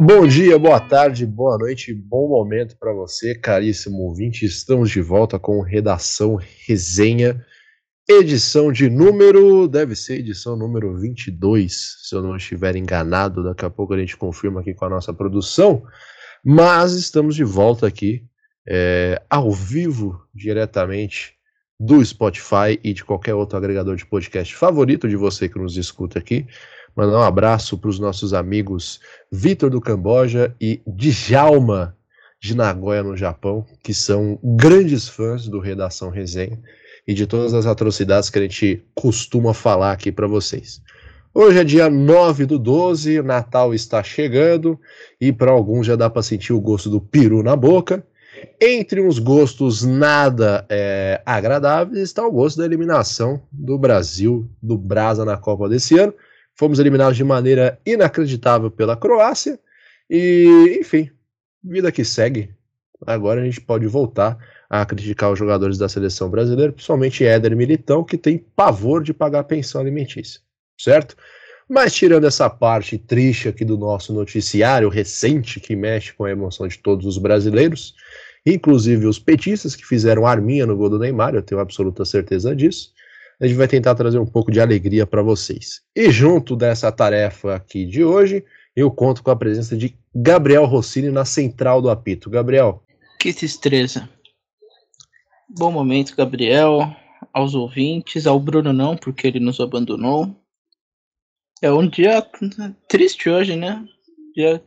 Bom dia, boa tarde, boa noite, bom momento para você, caríssimo ouvinte. Estamos de volta com Redação Resenha, edição de número, deve ser edição número 22, se eu não estiver enganado. Daqui a pouco a gente confirma aqui com a nossa produção. Mas estamos de volta aqui, é, ao vivo, diretamente do Spotify e de qualquer outro agregador de podcast favorito de você que nos escuta aqui. Mandar um abraço para os nossos amigos Vitor do Camboja e Djalma de Nagoya, no Japão, que são grandes fãs do Redação Resenha e de todas as atrocidades que a gente costuma falar aqui para vocês. Hoje é dia 9 do 12, Natal está chegando e para alguns já dá para sentir o gosto do peru na boca. Entre uns gostos nada é, agradáveis está o gosto da eliminação do Brasil do Brasa na Copa desse ano. Fomos eliminados de maneira inacreditável pela Croácia. E, enfim, vida que segue. Agora a gente pode voltar a criticar os jogadores da seleção brasileira, principalmente Éder Militão, que tem pavor de pagar pensão alimentícia, certo? Mas tirando essa parte triste aqui do nosso noticiário recente, que mexe com a emoção de todos os brasileiros, inclusive os petistas que fizeram arminha no gol do Neymar, eu tenho absoluta certeza disso a gente vai tentar trazer um pouco de alegria para vocês. E junto dessa tarefa aqui de hoje, eu conto com a presença de Gabriel Rossini na central do apito. Gabriel. Que tristeza. Bom momento, Gabriel, aos ouvintes, ao Bruno não, porque ele nos abandonou. É um dia triste hoje, né? Dia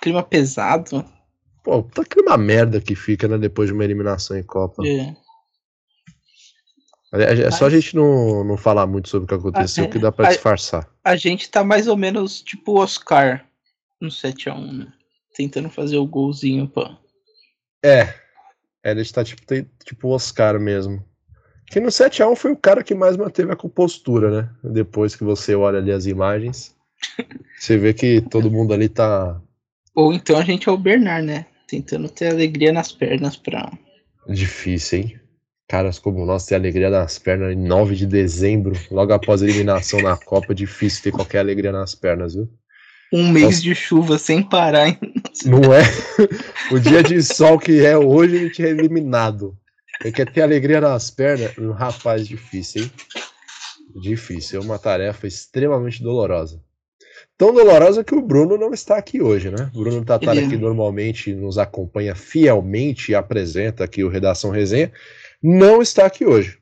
clima pesado. Pô, tá clima merda que fica, né, depois de uma eliminação em Copa. É. É só a gente não, não falar muito sobre o que aconteceu, a, que dá pra a, disfarçar. A gente tá mais ou menos tipo o Oscar no 7x1, né? Tentando fazer o golzinho, pô. É. é ele está tipo, tipo o Oscar mesmo. Que no 7x1 foi o cara que mais manteve a compostura, né? Depois que você olha ali as imagens, você vê que todo mundo ali tá. Ou então a gente é o Bernard, né? Tentando ter alegria nas pernas pra. Difícil, hein? Caras como nós ter alegria nas pernas em 9 de dezembro, logo após a eliminação na Copa, difícil ter qualquer alegria nas pernas, viu? Um mês de chuva sem parar. Hein? Não é? O dia de sol que é hoje, a gente é eliminado. Ele quer ter alegria nas pernas? Um rapaz, difícil, hein? Difícil. É uma tarefa extremamente dolorosa. Tão dolorosa que o Bruno não está aqui hoje, né? O Bruno Tatar Ele... aqui normalmente nos acompanha fielmente e apresenta aqui o Redação Resenha não está aqui hoje.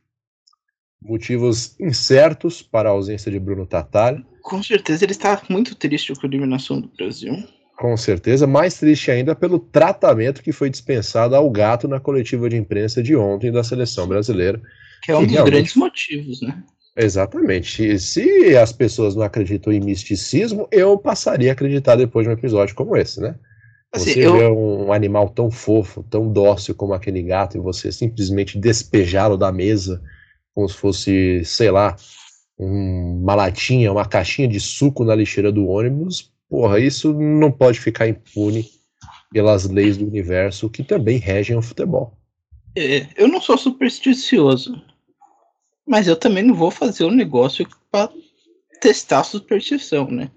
Motivos incertos para a ausência de Bruno Tatar. Com certeza ele está muito triste com a eliminação do Brasil. Com certeza, mais triste ainda pelo tratamento que foi dispensado ao gato na coletiva de imprensa de ontem da seleção brasileira. Que é um dos realmente... grandes motivos, né? Exatamente. Se as pessoas não acreditam em misticismo, eu passaria a acreditar depois de um episódio como esse, né? Assim, você eu... vê um animal tão fofo, tão dócil como aquele gato, e você simplesmente despejá-lo da mesa, como se fosse, sei lá, um, uma latinha, uma caixinha de suco na lixeira do ônibus, porra, isso não pode ficar impune pelas leis do universo que também regem o futebol. É, eu não sou supersticioso, mas eu também não vou fazer um negócio para testar a superstição, né?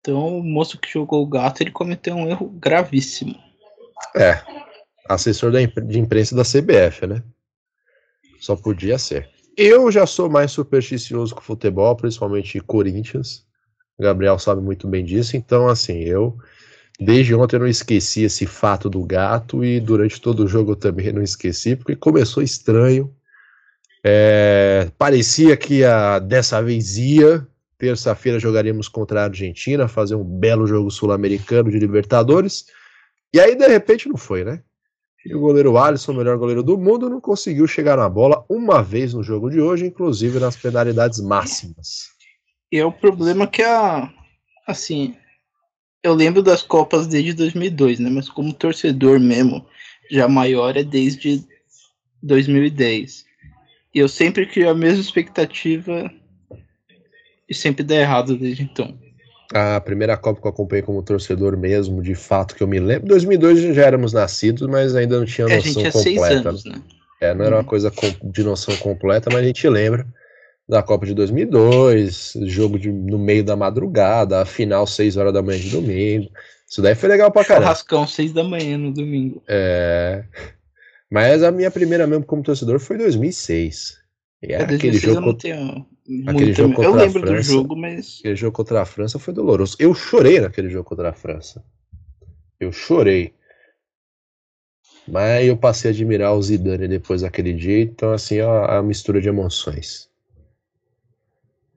Então, o moço que jogou o gato, ele cometeu um erro gravíssimo. É, assessor de imprensa da CBF, né? Só podia ser. Eu já sou mais supersticioso com futebol, principalmente Corinthians. O Gabriel sabe muito bem disso. Então, assim, eu desde ontem eu não esqueci esse fato do gato e durante todo o jogo eu também não esqueci, porque começou estranho. É, parecia que a, dessa vez ia, Terça-feira jogaríamos contra a Argentina, fazer um belo jogo sul-americano de Libertadores. E aí, de repente, não foi, né? E o goleiro Alisson, o melhor goleiro do mundo, não conseguiu chegar na bola uma vez no jogo de hoje, inclusive nas penalidades máximas. E é o problema que a. Assim. Eu lembro das Copas desde 2002, né? Mas como torcedor mesmo, já maior é desde 2010. E eu sempre crio a mesma expectativa e sempre dá errado desde então. A primeira Copa que eu acompanhei como torcedor mesmo, de fato, que eu me lembro. 2002 já éramos nascidos, mas ainda não tinha noção é, a gente completa. Seis anos, né? É, não era uma uhum. coisa de noção completa, mas a gente lembra da Copa de 2002, jogo de, no meio da madrugada, a final 6 horas da manhã de domingo. Isso daí foi legal pra caramba. Churrascão 6 da manhã no domingo. É. Mas a minha primeira mesmo como torcedor foi 2006. E É, aquele 2006 jogo, eu não contra- tenho aquele jogo Eu contra a lembro do França. jogo, mas aquele jogo contra a França foi doloroso. Eu chorei naquele jogo contra a França. Eu chorei. Mas eu passei a admirar o Zidane depois daquele dia, então assim, a, a mistura de emoções.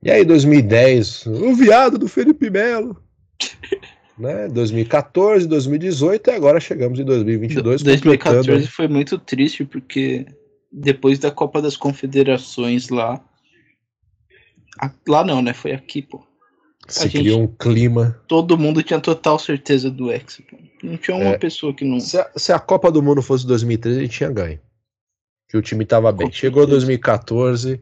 E aí, 2010, o viado do Felipe Melo. né? 2014, 2018 e agora chegamos em 2022. 2014 completando- foi muito triste porque depois da Copa das Confederações lá. a- Lá não, né? Foi aqui, pô. Se a gente- criou um clima. Todo mundo tinha total certeza do Hexa. Não tinha uma É. pessoa que não. Se a, se a Copa do Mundo fosse 2013, a gente tinha ganho. Que o time tava bem. Chegou certeza. 2014,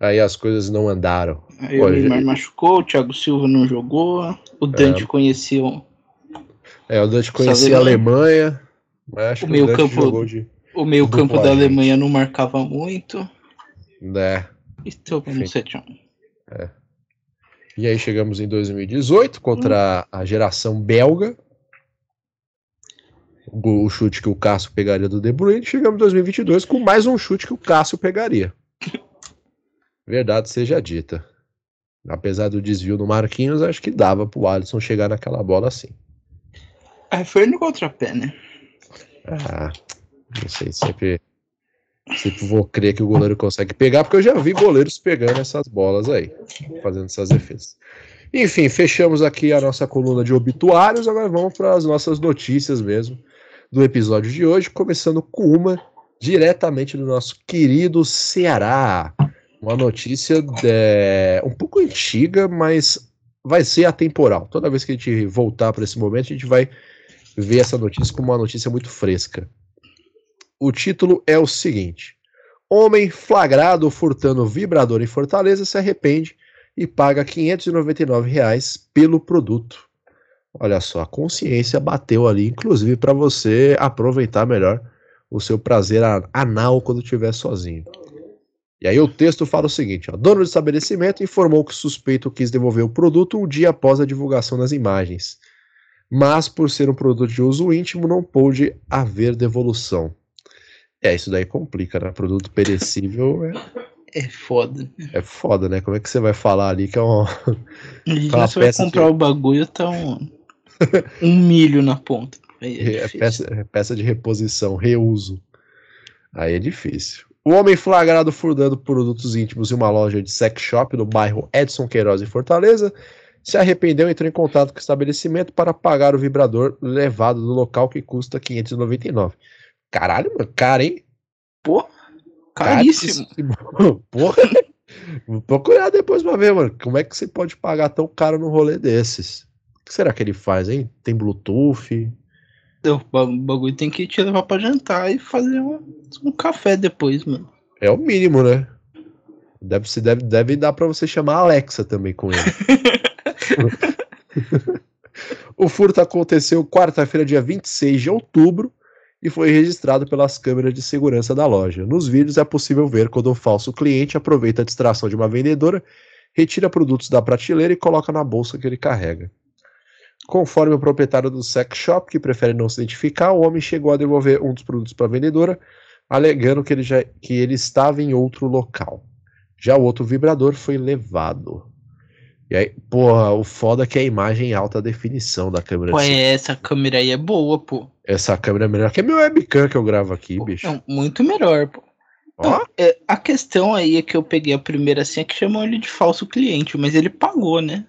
aí as coisas não andaram. Aí Pô, o Neymar gente- machucou, o Thiago Silva não jogou, o Dante conhecia o- É, o Dante conhecia a Alemanha, mas acho O que meio o Dante campo- jogou de. o meio-campo Duplo da. Alemanha não marcava muito. né. E tomamos Enfim. 7 E aí chegamos em 2018 contra a geração belga. O, o chute que o Cássio pegaria do De Bruyne. Chegamos em 2022 com mais um chute que o Cássio pegaria. Verdade seja dita. Apesar do desvio do Marquinhos, acho que dava pro Alisson chegar naquela bola assim. Aí foi no contrapé, né? Ah, não sei, sempre, sempre vou crer que o goleiro consegue pegar, porque eu já vi goleiros pegando essas bolas aí, fazendo essas defesas. Enfim, fechamos aqui a nossa coluna de obituários, agora vamos para as nossas notícias mesmo do episódio de hoje, começando com uma diretamente do nosso querido Ceará. Uma notícia é, um pouco antiga, mas vai ser atemporal. Toda vez que a gente voltar para esse momento, a gente vai ver essa notícia como uma notícia muito fresca. O título é o seguinte: Homem flagrado furtando vibrador em Fortaleza se arrepende e paga 599 reais pelo produto. Olha só, a consciência bateu ali, inclusive para você aproveitar melhor o seu prazer anal quando estiver sozinho. E aí o texto fala o seguinte: ó, dono do estabelecimento informou que o suspeito quis devolver o produto um dia após a divulgação das imagens mas por ser um produto de uso íntimo não pôde haver devolução. É, isso daí complica, né? Produto perecível é, É foda. é foda, né? Como é que você vai falar ali que é um. Imagina você vai comprar de- o bagulho, tá um, um milho na ponta. É É difícil. peça, é peça de reposição, reuso. Aí é difícil. O homem flagrado furtando produtos íntimos em uma loja de sex shop no bairro Edson Queiroz, em Fortaleza, se arrependeu e entrou em contato com o estabelecimento para pagar o vibrador levado do local que custa 599. Caralho, mano, caro, hein? Pô, caríssimo. Caríssimo. Porra. Vou procurar depois pra ver, mano. Como é que você pode pagar tão caro num rolê desses? O que será que ele faz, hein? Tem Bluetooth? O ba- o bagulho tem que te levar pra jantar e fazer um, um café depois, mano. É o mínimo, né? Deve, se deve, deve dar pra você chamar a Alexa também com ele. o furto aconteceu quarta-feira, dia 26 de outubro, e foi registrado pelas câmeras de segurança da loja. Nos vídeos é possível ver quando o falso cliente aproveita a distração de uma vendedora, retira produtos da prateleira e coloca na bolsa que ele carrega. Conforme o proprietário do sex shop, que prefere não se identificar, o homem chegou a devolver um dos produtos para a vendedora, alegando que ele, já, que ele estava em outro local. Já o outro vibrador foi levado. E aí, porra, o foda é que a imagem em alta definição da câmera. Pô, é, essa câmera aí é boa, pô. essa câmera é melhor que a meu webcam que eu gravo aqui, bicho. Não, muito melhor, pô. Ó, Não, é, a questão aí é que eu peguei a primeira assim é que chamam ele de falso cliente, mas ele pagou, né?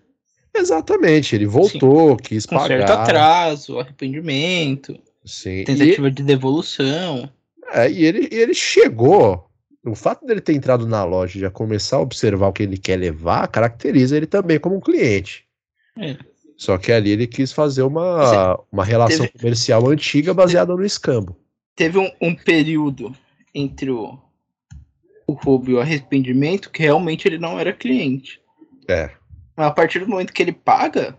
Exatamente, ele voltou, quis Com certo pagar. atraso, arrependimento, Sim. E, tentativa de devolução. é, e ele, e ele chegou. O fato dele ter entrado na loja e já começar a observar o que ele quer levar caracteriza ele também como um cliente. É. Só que ali ele quis fazer uma, uma relação teve- comercial antiga baseada no escambo. Teve um, um período entre o, o roubo e o arrependimento que realmente ele não era cliente. É. Mas a partir do momento que ele paga,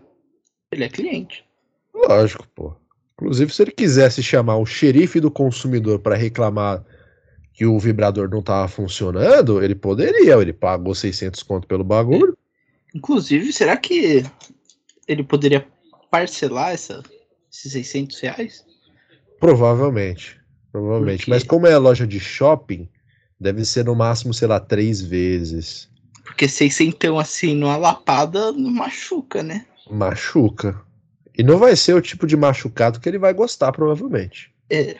ele é cliente. Lógico, pô. Inclusive, se ele quisesse chamar o xerife do consumidor para reclamar que o vibrador não tava funcionando, ele poderia, ele pagou 600 conto pelo bagulho. Inclusive, será que ele poderia parcelar essa, esses 600 reais? Provavelmente, provavelmente. Mas como é loja de shopping, deve ser no máximo, sei lá, três vezes. Porque 600 assim, numa lapada, não machuca, né? Machuca. E não vai ser o tipo de machucado que ele vai gostar, provavelmente. É.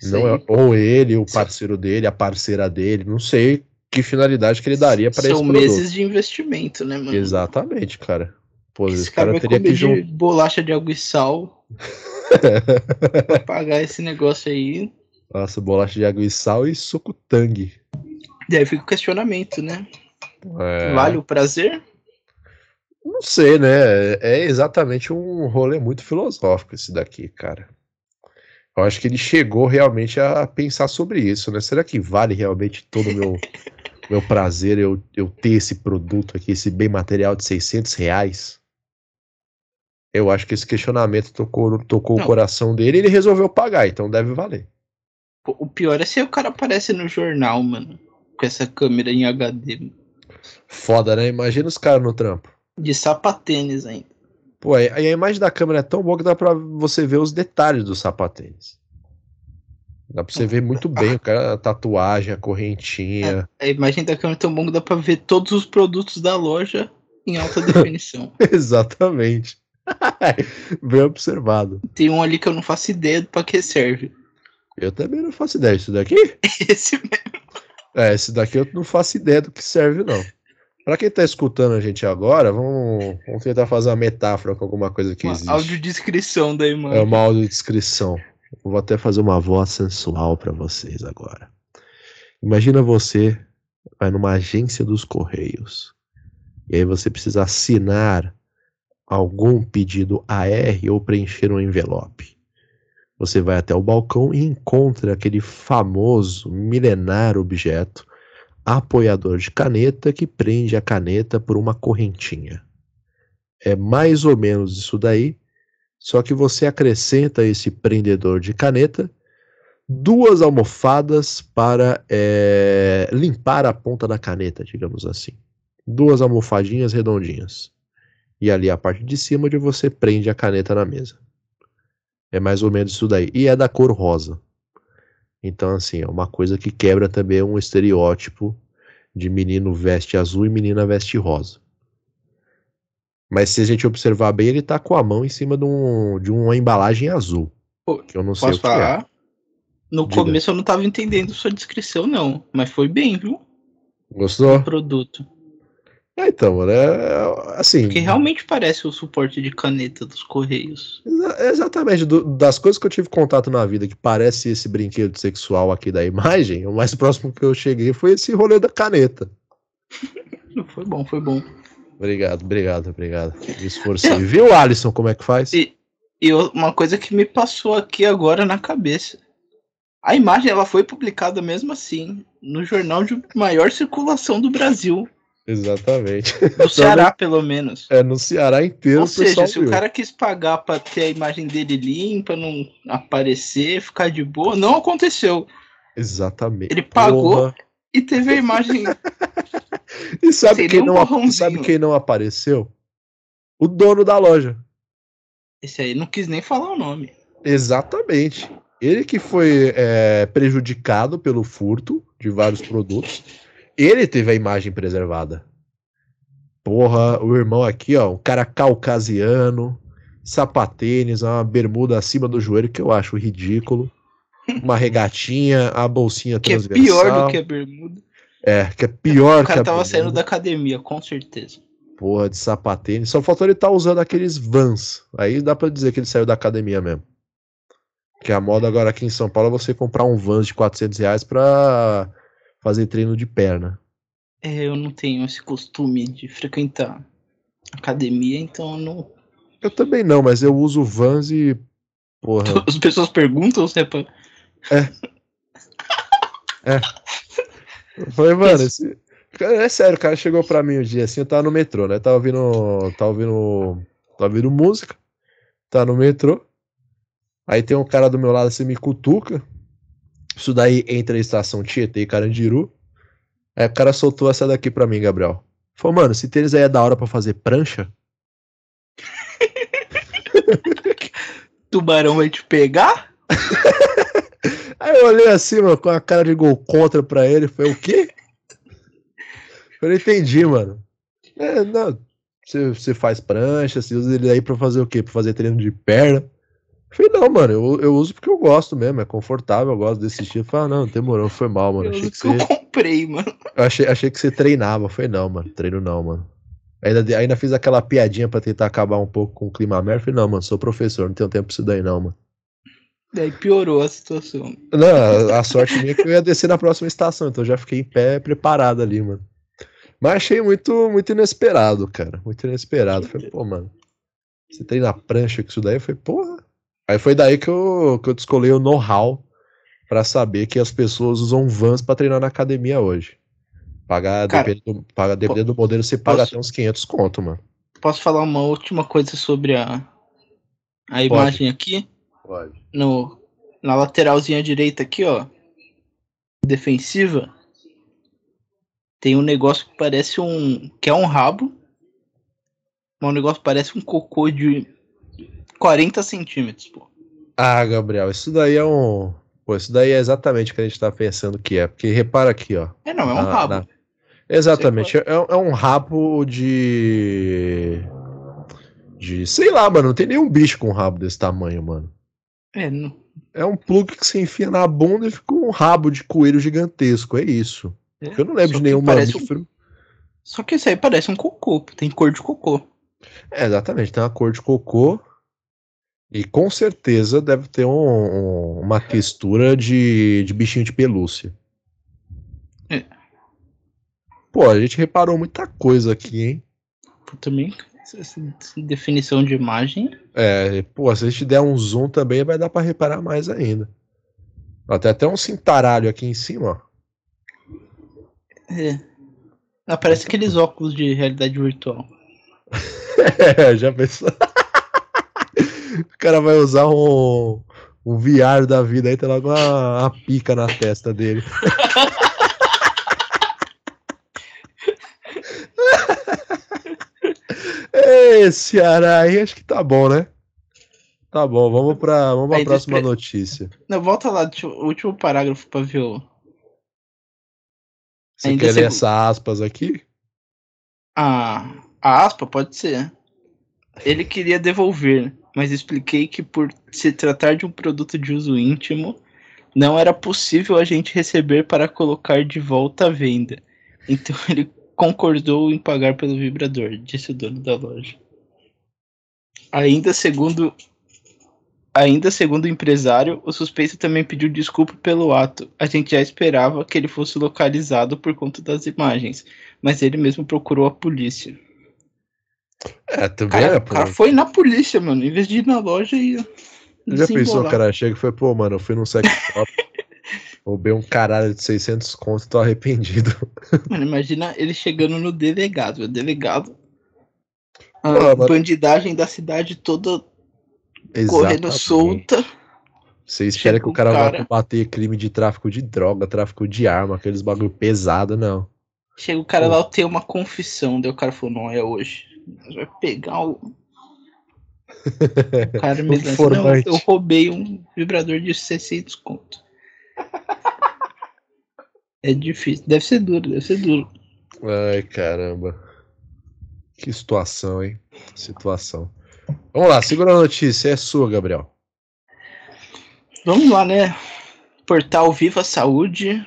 Isso Não aí. é, ou ele, o parceiro dele, a parceira dele, não sei que finalidade que ele daria para esse São meses de investimento, né, mano? Exatamente, cara. Pô, Esse esse cara cara teria comer que de bolacha de água e sal pra pagar esse negócio aí. Nossa, bolacha de água e sal e suco tangue. Daí fica o questionamento, né? É, Vale o prazer? Não sei, né? É exatamente um rolê muito filosófico esse daqui, cara. Eu acho que ele chegou realmente a pensar sobre isso, né? Será que vale realmente todo o meu, meu prazer eu, eu ter esse produto aqui, esse bem material de 600 reais? Eu acho que esse questionamento tocou, tocou o coração dele e ele resolveu pagar, então deve valer. O pior é se o cara aparece no jornal, mano. Com essa câmera em HD. Foda, né? Imagina os caras no trampo. De sapatênis ainda. Pô, aí a imagem da câmera é tão boa que dá pra você ver os detalhes do sapatênis. Dá pra você ver muito bem o cara, a tatuagem, a correntinha. A imagem da câmera é tão bom que dá pra ver todos os produtos da loja em alta definição. Exatamente. bem observado. Tem um ali que eu não faço ideia pra que serve. Eu também não faço ideia disso daqui. Esse mesmo. É, esse daqui eu não faço ideia do que serve, não. Pra quem tá escutando a gente agora, vamos, vamos tentar fazer uma metáfora com alguma coisa que Uma existe. audiodescrição da imagem. É uma audiodescrição. Eu Vou até fazer uma voz sensual pra vocês agora. Imagina você vai numa agência dos Correios. E aí você precisa assinar algum pedido AR ou preencher um envelope. Você vai até o balcão e encontra aquele famoso milenar objeto apoiador de caneta que prende a caneta por uma correntinha. É mais ou menos isso daí, só que você acrescenta esse prendedor de caneta duas almofadas para eh, limpar a ponta da caneta, digamos assim. Duas almofadinhas redondinhas. E ali a parte de cima onde você prende a caneta na mesa. É mais ou menos isso daí. E é da cor rosa. Então, assim, é uma coisa que quebra também um estereótipo de menino veste azul e menina veste rosa. Mas se a gente observar bem, ele tá com a mão em cima de, um, de uma embalagem azul. Pô, Que eu não sei Posso o que é. falar? No Diga. começo eu não tava entendendo sua descrição, não. Mas foi bem, viu? Gostou? O produto. É, então, mano, é, assim. Porque realmente parece o suporte de caneta dos Correios. exa- Exatamente, do- das coisas que eu tive contato na vida que parece esse brinquedo sexual aqui da imagem, o mais próximo que eu cheguei foi esse rolê da caneta. Foi bom, foi bom. Obrigado, obrigado, obrigado. Me esforcei. Viu, Alisson, como é que faz? E, e uma coisa que me passou aqui agora na cabeça. A imagem ela foi publicada mesmo assim no jornal de maior circulação do Brasil, Exatamente. do Ceará pelo menos. É no Ceará inteiro Ou seja, se viu. o cara quis pagar pra ter a imagem dele limpa, não aparecer, ficar de boa, não aconteceu. Exatamente. Ele pagou Porra. e teve a imagem. E sabe Seria quem, um não, borrãozinho. sabe quem não apareceu? O dono da loja. Esse aí não quis nem falar o nome. Exatamente. Ele que foi é, prejudicado pelo furto de vários produtos. Ele teve a imagem preservada. Porra, o irmão aqui, ó, um cara caucasiano, sapatênis, uma bermuda acima do joelho que eu acho ridículo. Uma regatinha, a bolsinha Que é transversal. pior do que a bermuda. É, que é pior O que cara a tava saindo bermuda. da academia, com certeza. Porra, de sapatênis. Só faltou ele estar usando aqueles vans. Aí dá pra dizer que ele saiu da academia mesmo. Que a moda agora aqui em São Paulo é você comprar um vans de 400 reais pra fazer treino de perna. É, eu não tenho esse costume de frequentar academia, então eu não. Eu também não, mas eu uso vans e. Porra. As pessoas perguntam se é pra. Eu falei, mano, esse... é sério, o cara chegou pra mim um dia assim, eu tava no metrô, né? Tava ouvindo. Tava ouvindo. Tava ouvindo música. Tá no metrô. Aí tem um cara do meu lado assim, me cutuca. Isso daí entre a estação Tietê e Carandiru. Aí o cara soltou essa daqui pra mim, Gabriel. Falou, mano, esse tênis aí é da hora pra fazer prancha? Tubarão vai te pegar? Aí eu olhei assim, mano, com a cara de gol contra pra ele. Foi o quê? Eu não entendi, mano. É, não. Você, você faz prancha, você usa ele aí pra fazer o quê? Pra fazer treino de perna. Falei, não, mano, eu, eu uso porque eu gosto mesmo, é confortável, eu gosto desse estilo. Falei, ah, não, demorou, foi mal, mano. Eu Achei que que eu você, comprei, mano. eu achei, achei que você treinava. Foi não, mano, treino não, mano. Ainda, ainda fiz aquela piadinha pra tentar acabar um pouco com o clima merda. Falei, não, mano, sou professor, não tenho tempo pra isso daí, não, mano. Daí piorou a situação. Não, a sorte minha é que eu ia descer na próxima estação, então eu já fiquei em pé preparado ali, mano. Mas achei muito, muito inesperado, cara. Muito inesperado. Falei, pô, mano, você treina prancha com isso daí? Eu falei, porra. Aí foi daí que eu, que eu descolei o know-how pra saber que as pessoas usam vans pra treinar na academia hoje. Pagar, Cara, dependendo, do, paga, dependendo do modelo, você paga posso- até uns 500 conto, mano. Posso falar uma última coisa sobre a, a imagem aqui? Pode. No, na lateralzinha direita aqui, ó. Defensiva. Tem um negócio que parece um. que é um rabo. Mas um negócio que parece um cocô de 40 centímetros, pô. Ah, Gabriel, isso daí é um. Pô, isso daí é exatamente o que a gente tá pensando que é. Porque repara aqui, ó. É não, é um rabo. na- Exatamente. É, é um rabo de. De. Sei lá, mano. Não tem nenhum bicho com um rabo desse tamanho, mano. É, não. É um plug que você enfia na bunda e fica um rabo de coelho gigantesco. É isso. é. Eu não lembro de nenhum parece um- mamífero. Só que esse aí parece um cocô, tem cor de cocô. É, exatamente. Tem uma cor de cocô. E com certeza deve ter um- um- uma textura de, de bichinho de pelúcia. É. Pô, a gente reparou muita coisa aqui, hein? Pô, também, essa- definição de imagem. É, pô, se a gente der um zoom também vai dar pra reparar mais ainda. Tem até um cintaralho aqui em cima, ó. É. Ah, parece aqueles óculos de realidade virtual. É, já pensou? O cara vai usar um, um VR da vida aí, tem logo uma, uma pica na testa dele. Esse Ceará aí, acho que tá bom, né? Tá bom, vamos pra, vamos pra Aí próxima despre- notícia. Não, volta lá, o último parágrafo pra ver o. Você Ainda quer ler essa aspas aqui? A, a aspa pode ser. Ele queria devolver, mas expliquei que por se tratar de um produto de uso íntimo, não era possível a gente receber para colocar de volta à venda. Então ele concordou em pagar pelo vibrador, disse o dono da loja. Ainda segundo Ainda segundo o empresário, o suspeito também pediu desculpa pelo ato. A gente já esperava que ele fosse localizado por conta das imagens, mas ele mesmo procurou a polícia. É, O também cara, é, o pô. cara foi na polícia, mano, em vez de ir na loja e. Já pensou, cara? Chega e foi, pô, mano, eu fui num sex shop, roubei um caralho de 600 conto e tô arrependido. Mano, imagina ele chegando no delegado. O delegado. A Pô, mas- bandidagem da cidade toda correndo Exatamente. solta. Você espera Chega que o cara, vá cara- combater crime de tráfico de droga, tráfico de arma, aqueles bagulho pesado, não. Chega o cara Pô. lá, tenho uma confissão. Daí o cara falou, não é hoje. Vai pegar o. O cara me Um lança, não, eu roubei um vibrador de 600 conto. É difícil. Deve ser duro, deve ser duro. Ai, caramba. Que situação, hein? Situação. Vamos lá, segura a notícia, é sua, Gabriel. Vamos lá, né? Portal Viva Saúde.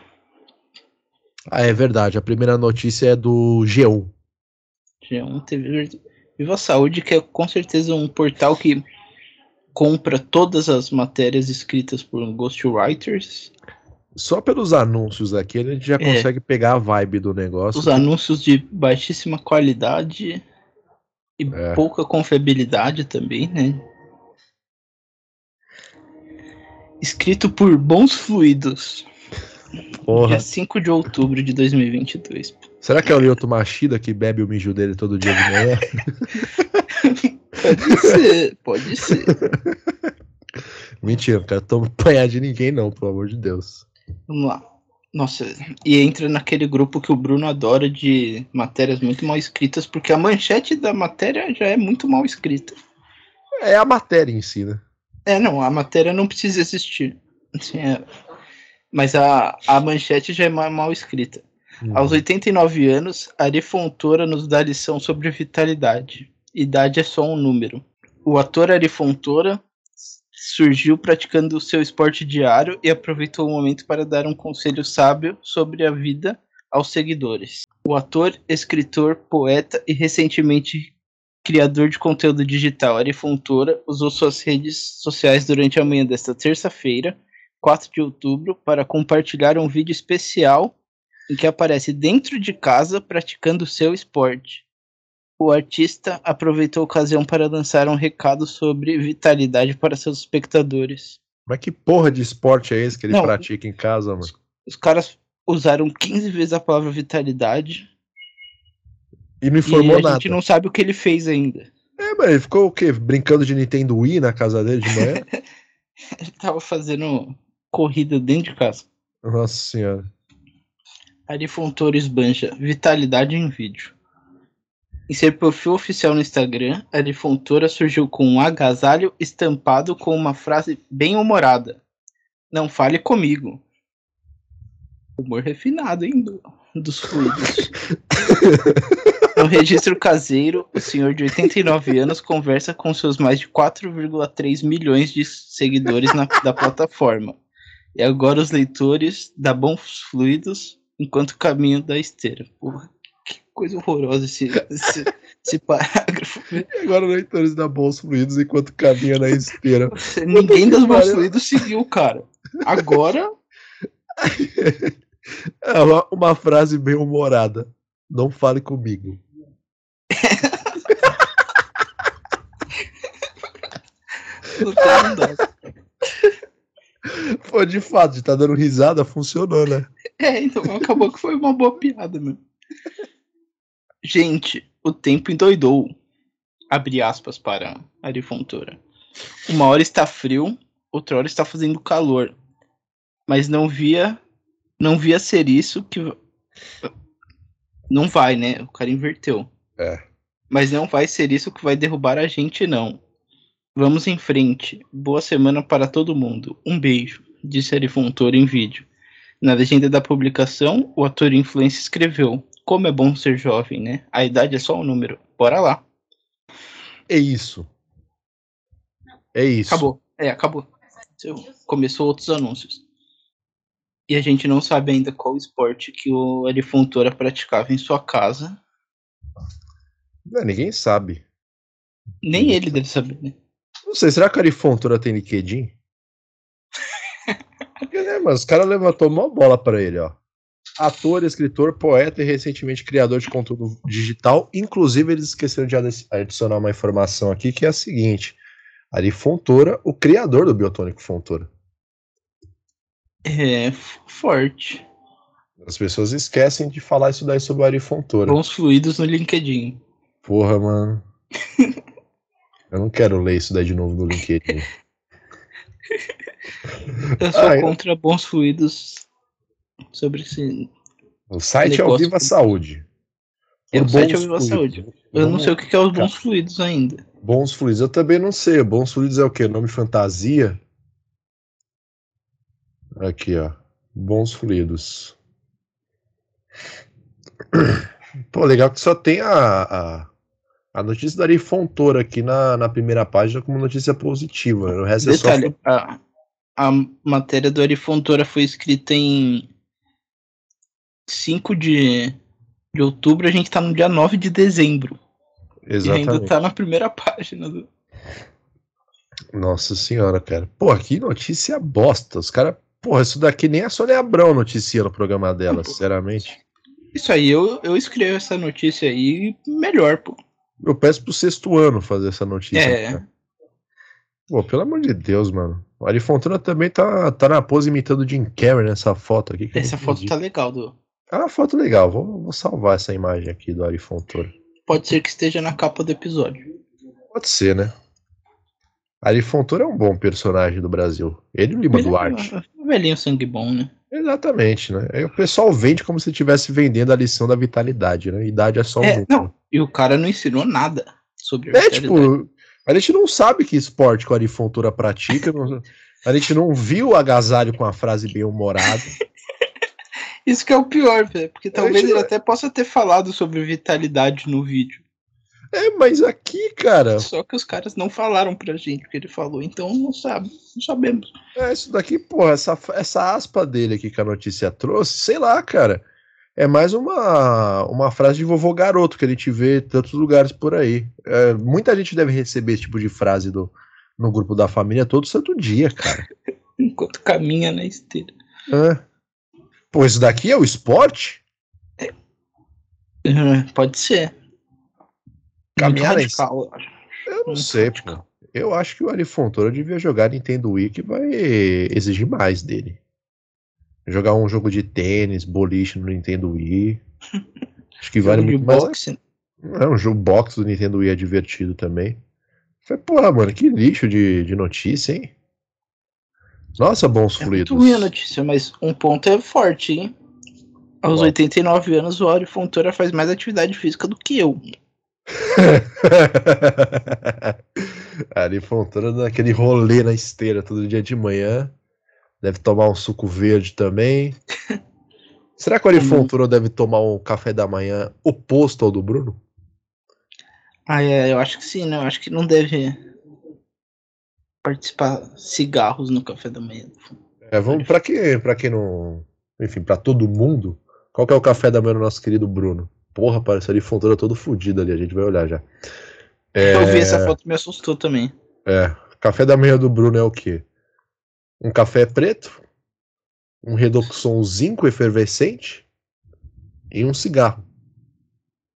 Ah, é verdade, a primeira notícia é do G1. G1 TV Viva Saúde, que é com certeza um portal que compra todas as matérias escritas por ghostwriters. Só pelos anúncios aqui, a gente já É. consegue pegar a vibe do negócio. Os anúncios de baixíssima qualidade e É. pouca confiabilidade também, né? Escrito por Bons Fluidos, Porra. dia 5 de outubro de 2022. Será que é o Lyoto Machida que bebe o mijo dele todo dia de manhã? Pode ser, pode ser. Mentira, quero tomar apanhar de ninguém, não, pelo amor de Deus. Vamos lá. Nossa, e entra naquele grupo que o Bruno adora de matérias muito mal escritas, porque a manchete da matéria já é muito mal escrita. É a matéria em si, né? É, não, a matéria não precisa existir. Assim, é... Mas a, a manchete já é mal escrita. Aos 89 anos, Ari Fontoura nos dá lição sobre vitalidade. Idade é só um número. O ator Ari Fontoura surgiu praticando o seu esporte diário e aproveitou o momento para dar um conselho sábio sobre a vida aos seguidores. O ator, escritor, poeta e recentemente criador de conteúdo digital Ari Fontoura usou suas redes sociais durante a manhã desta terça-feira, 4 de outubro, para compartilhar um vídeo especial em que aparece dentro de casa praticando seu esporte. O artista aproveitou a ocasião para lançar um recado sobre vitalidade para seus espectadores. Mas que porra de esporte é esse que ele Não, pratica em casa, mano? Os, os caras usaram 15 vezes a palavra vitalidade e não informou e a nada. A gente não sabe o que ele fez ainda. É, mas ele ficou o quê? Brincando de Nintendo Wii na casa dele de manhã? ele tava fazendo corrida dentro de casa. Nossa senhora. Ari Fontoura esbanja vitalidade em vídeo. Em seu perfil oficial no Instagram, Ari Fontoura surgiu com um agasalho estampado com uma frase bem humorada. Não fale comigo. Humor refinado, hein, do, dos fluidos. No registro caseiro, o senhor de 89 anos conversa com seus mais de 4,3 milhões de seguidores na, da plataforma. E agora os leitores da Bons Fluidos enquanto caminho da esteira. Porra, que coisa horrorosa esse, esse, esse parágrafo. E agora leitores da Bons Fluidos enquanto caminha na esteira. Ninguém das Bons Fluidos seguiu o cara. Agora. É uma, uma frase bem humorada. Não fale comigo. não tem Pô, de fato, de tá dando risada, funcionou, né? É, então acabou que foi uma boa piada, meu. Gente, o tempo endoidou. Abre aspas para Ari Fontoura. Uma hora está frio, outra hora está fazendo calor. Mas não via. Não via ser isso que. Não vai, né? O cara inverteu. É. Mas não vai ser isso que vai derrubar a gente, não. Vamos em frente. Boa semana para todo mundo. Um beijo, disse Ari Fontoura em vídeo. Na legenda da publicação, o ator influencer escreveu: Como é bom ser jovem, né? A idade é só um número. Bora lá. É isso. É isso. Acabou. É, acabou. Começou outros anúncios. E a gente não sabe ainda qual esporte que o Ari Fontoura praticava em sua casa não, ninguém sabe. Nem ele deve saber, né? Não sei, será que a Arifontura tem LinkedIn? Porque, né, mas os caras levantou uma bola para ele, ó. Ator, escritor, poeta e recentemente criador de conteúdo digital. Inclusive, eles esqueceram de adicionar uma informação aqui que é a seguinte: Ari Fontoura, o criador do biotônico Fontoura. É forte. As pessoas esquecem de falar isso daí sobre o Ari Fontoura. Bons fluidos no LinkedIn. Porra, mano. Eu não quero ler isso daí de novo no LinkedIn. Eu sou ah, contra bons fluidos sobre esse. O site é o Viva Saúde. É, o site é o Viva fluidos. Saúde. Eu Vamos... não sei o que é os bons fluidos ainda. Bons fluidos, eu também não sei. Bons fluidos é o quê? Nome fantasia? Aqui, ó. Bons fluidos. Pô, legal que só tem a, a a notícia da Ari Fontoura aqui na, na primeira página como notícia positiva. O resto Detalhe, é só... a, a matéria do Ari Fontoura foi escrita em 5 de, de outubro, a gente tá no dia 9 de dezembro. Exatamente. E ainda tá na primeira página do... Nossa senhora, cara. Pô, que notícia bosta. Os caras. Porra, isso daqui nem a Sônia Abrão noticia no programa dela, sinceramente. Isso aí, eu, eu escrevo essa notícia aí melhor, pô. Eu peço pro sexto ano fazer essa notícia. É. Pô, pelo amor de Deus, mano. O Ari Fontana também tá, tá na pose imitando o Jim Carrey nessa foto aqui. essa foto tá legal, do. É uma foto legal. Vou, vou salvar essa imagem aqui do Ari Fontoura. Pode ser que esteja na capa do episódio. Pode ser, né? Ari Fontoura é um bom personagem do Brasil. Ele e o Lima Duarte. É um velhinho sangue bom, né? Exatamente, né? Aí o pessoal vende como se estivesse vendendo a lição da vitalidade, né? Idade é só um É, não, e o cara não ensinou nada sobre É, tipo, a gente não sabe que esporte que o Ari Fontoura pratica. a gente não viu o agasalho com a frase bem humorada. Isso que é o pior, velho. Porque talvez ele não- até possa ter falado sobre vitalidade no vídeo. É, mas aqui, cara, Só que os caras não falaram pra gente o que ele falou, então não sabe, não sabemos. é isso daqui, pô, essa, essa aspa dele aqui que a notícia trouxe, sei lá, cara. É mais uma, uma frase de vovô garoto que a gente vê em tantos lugares por aí. É, muita gente deve receber esse tipo de frase do, no grupo da família todo santo dia, cara. Enquanto caminha na esteira. É. Pô, isso daqui é o esporte? É, pode ser. Caminhar radical, eu. Eu não Muito sei, radical. pô. Eu acho que o Ari Fontoura devia jogar Nintendo Wii que vai exigir mais dele. Jogar um jogo de tênis, boliche no Nintendo Wii. Acho que vale muito mais. boxe, É um jogo box do Nintendo Wii é divertido também. Falei, porra, mano, que lixo de, de notícia, hein? Nossa, bons É fluidos. muito ruim a notícia, mas um ponto é forte, hein? Aos Qual? 89 anos, o Ari Fontoura faz mais atividade física do que eu. Ari Fontoura aquele rolê na esteira todo dia de manhã. Deve tomar um suco verde também. Será que o Ari Uhum. Fontoura deve tomar um café da manhã oposto ao do Bruno? Ah, é, eu acho que sim, né? Eu acho que não deve participar cigarros no café da manhã. É, vamos para quem, para quem não, enfim, para todo mundo. Qual que é o café da manhã do nosso querido Bruno? Porra, parece ali Fontoura todo fudido ali, a gente vai olhar já. É, Eu vi essa foto e me assustou também. É, café da manhã do Bruno é o quê? Um café preto, um redoxon zinco efervescente e um cigarro.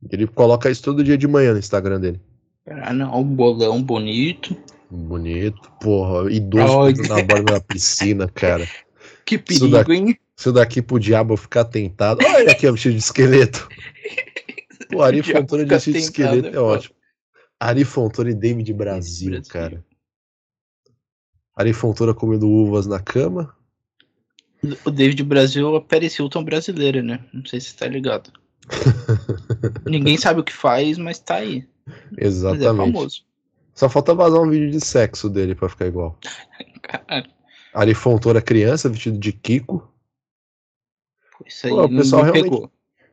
Ele coloca isso todo dia de manhã no Instagram dele. Ah, não, um bolão bonito. Bonito, porra, idoso correndo na borda da piscina, cara. Que Isso perigo, daqui- hein? Isso daqui pro diabo ficar tentado. Olha aqui, ó, vestido de esqueleto. Pô, Ari O Fontoura de vestido de esqueleto é ótimo. Ari Fontoura e David Brasil, Brasil. cara. Ari Fontoura comendo uvas na cama. O David Brasil é a Paris Hilton brasileira, né? Não sei se você tá ligado. Ninguém sabe o que faz, mas tá aí. É Exatamente. famoso. Só falta vazar um vídeo de sexo dele pra ficar igual. Caralho, Ari Fontoura criança, vestido de Kiko. isso aí Pô, o pessoal me realmente- pegou.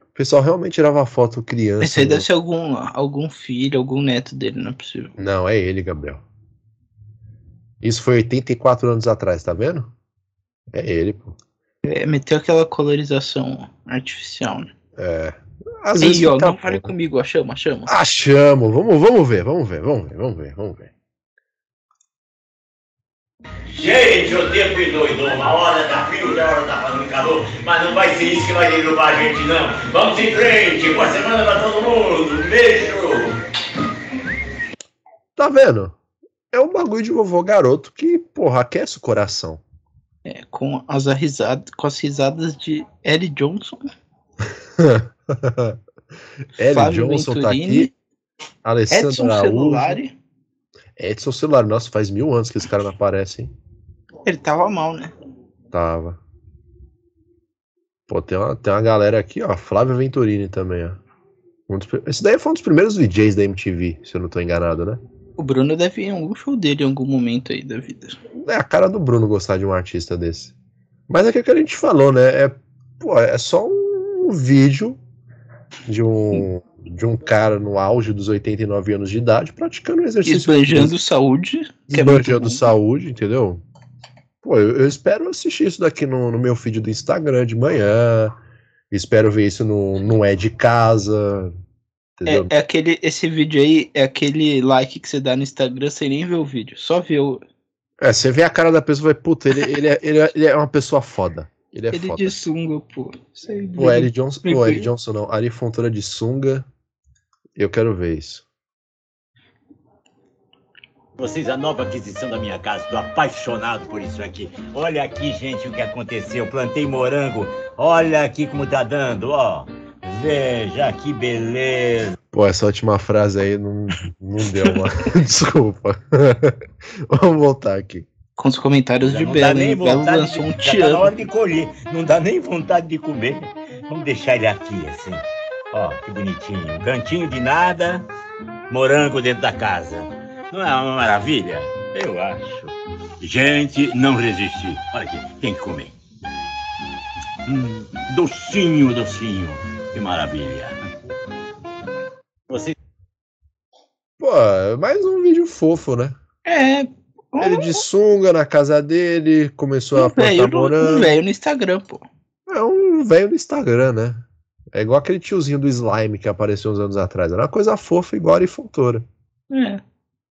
O pessoal realmente tirava foto criança. Esse aí no- deve ser algum, algum filho, algum neto dele, não é possível. Não, é ele, Gabriel. Isso foi 84 anos atrás, tá vendo? É ele, pô. É, meteu aquela colorização artificial, né? É. Às vezes Ei, ó, fica não fale bom. comigo, ó, chama, chama. Achamos. Vamos, vamos ver, vamos ver, vamos ver, vamos ver, vamos ver. Gente, o tempo endoidou. Uma hora tá frio, outra hora tá fazendo calor. Mas não vai ser isso que vai derrubar a gente, não. Vamos em frente. Boa semana pra todo mundo. Um beijo. Tá vendo? É um bagulho de vovô garoto que, porra, aquece o coração. É, com as risadas, com as risadas de Ellie Johnson, Flávio Johnson tá Venturini, aqui. Alessandro Edson Araújo. Celulari. Edson Celular. Nossa, faz mil anos que esse cara não aparece, hein? Ele tava mal, né? Tava. Pô, tem uma, tem uma galera aqui, ó. Flávio Venturini também, ó. Um dos esse daí foi um dos primeiros DJs da MTV, se eu não tô enganado, né? O Bruno deve ir em algum show dele em algum momento aí da vida. É a cara do Bruno gostar de um artista desse. Mas é que, é que a gente falou, né? É, pô, é só um vídeo de um, de um cara no auge dos 89 anos de idade praticando um exercício Esbanjando saúde. é esbanjando bom. saúde, entendeu? Pô, eu, eu espero assistir isso daqui no, no meu feed do Instagram de manhã. Espero ver isso no, no É de Casa. Entendeu? É, é aquele, esse vídeo aí é aquele like que você dá no Instagram sem nem ver o vídeo. Só ver o, É, você vê a cara da pessoa e vai, puta, ele, ele, é, ele, é, ele é uma pessoa foda. Ele é ele foda. de sunga, pô. Isso aí, O Eric Johnson, o Eric. Johnson não, Ari Fontoura de sunga. Eu quero ver isso. Vocês, a nova aquisição da minha casa. Tô apaixonado por isso aqui. Olha aqui, gente, o que aconteceu. Plantei morango. Olha aqui como tá dando, ó. Veja que beleza. Pô, essa última frase aí não, não deu, mano. Desculpa. Vamos voltar aqui. Com os comentários Já de não dá Belo, nem hein? Belo vontade lançou um te tá na hora de colher. Não dá nem vontade de comer. Vamos deixar ele aqui, assim. Ó, que bonitinho. Um cantinho de nada, morango dentro da casa. Não é uma maravilha? Eu acho. Gente, não resistir. Olha aqui, tem que comer. Hum, docinho, docinho. Que maravilha. Você Pô, é mais um vídeo fofo, né? É. Ele de sunga na casa dele, começou um a plantar no, um morango. velho no Instagram, pô. É um velho do Instagram, né? É igual aquele tiozinho do slime que apareceu uns anos atrás. Era uma coisa fofa igual a Ari Fontoura. É.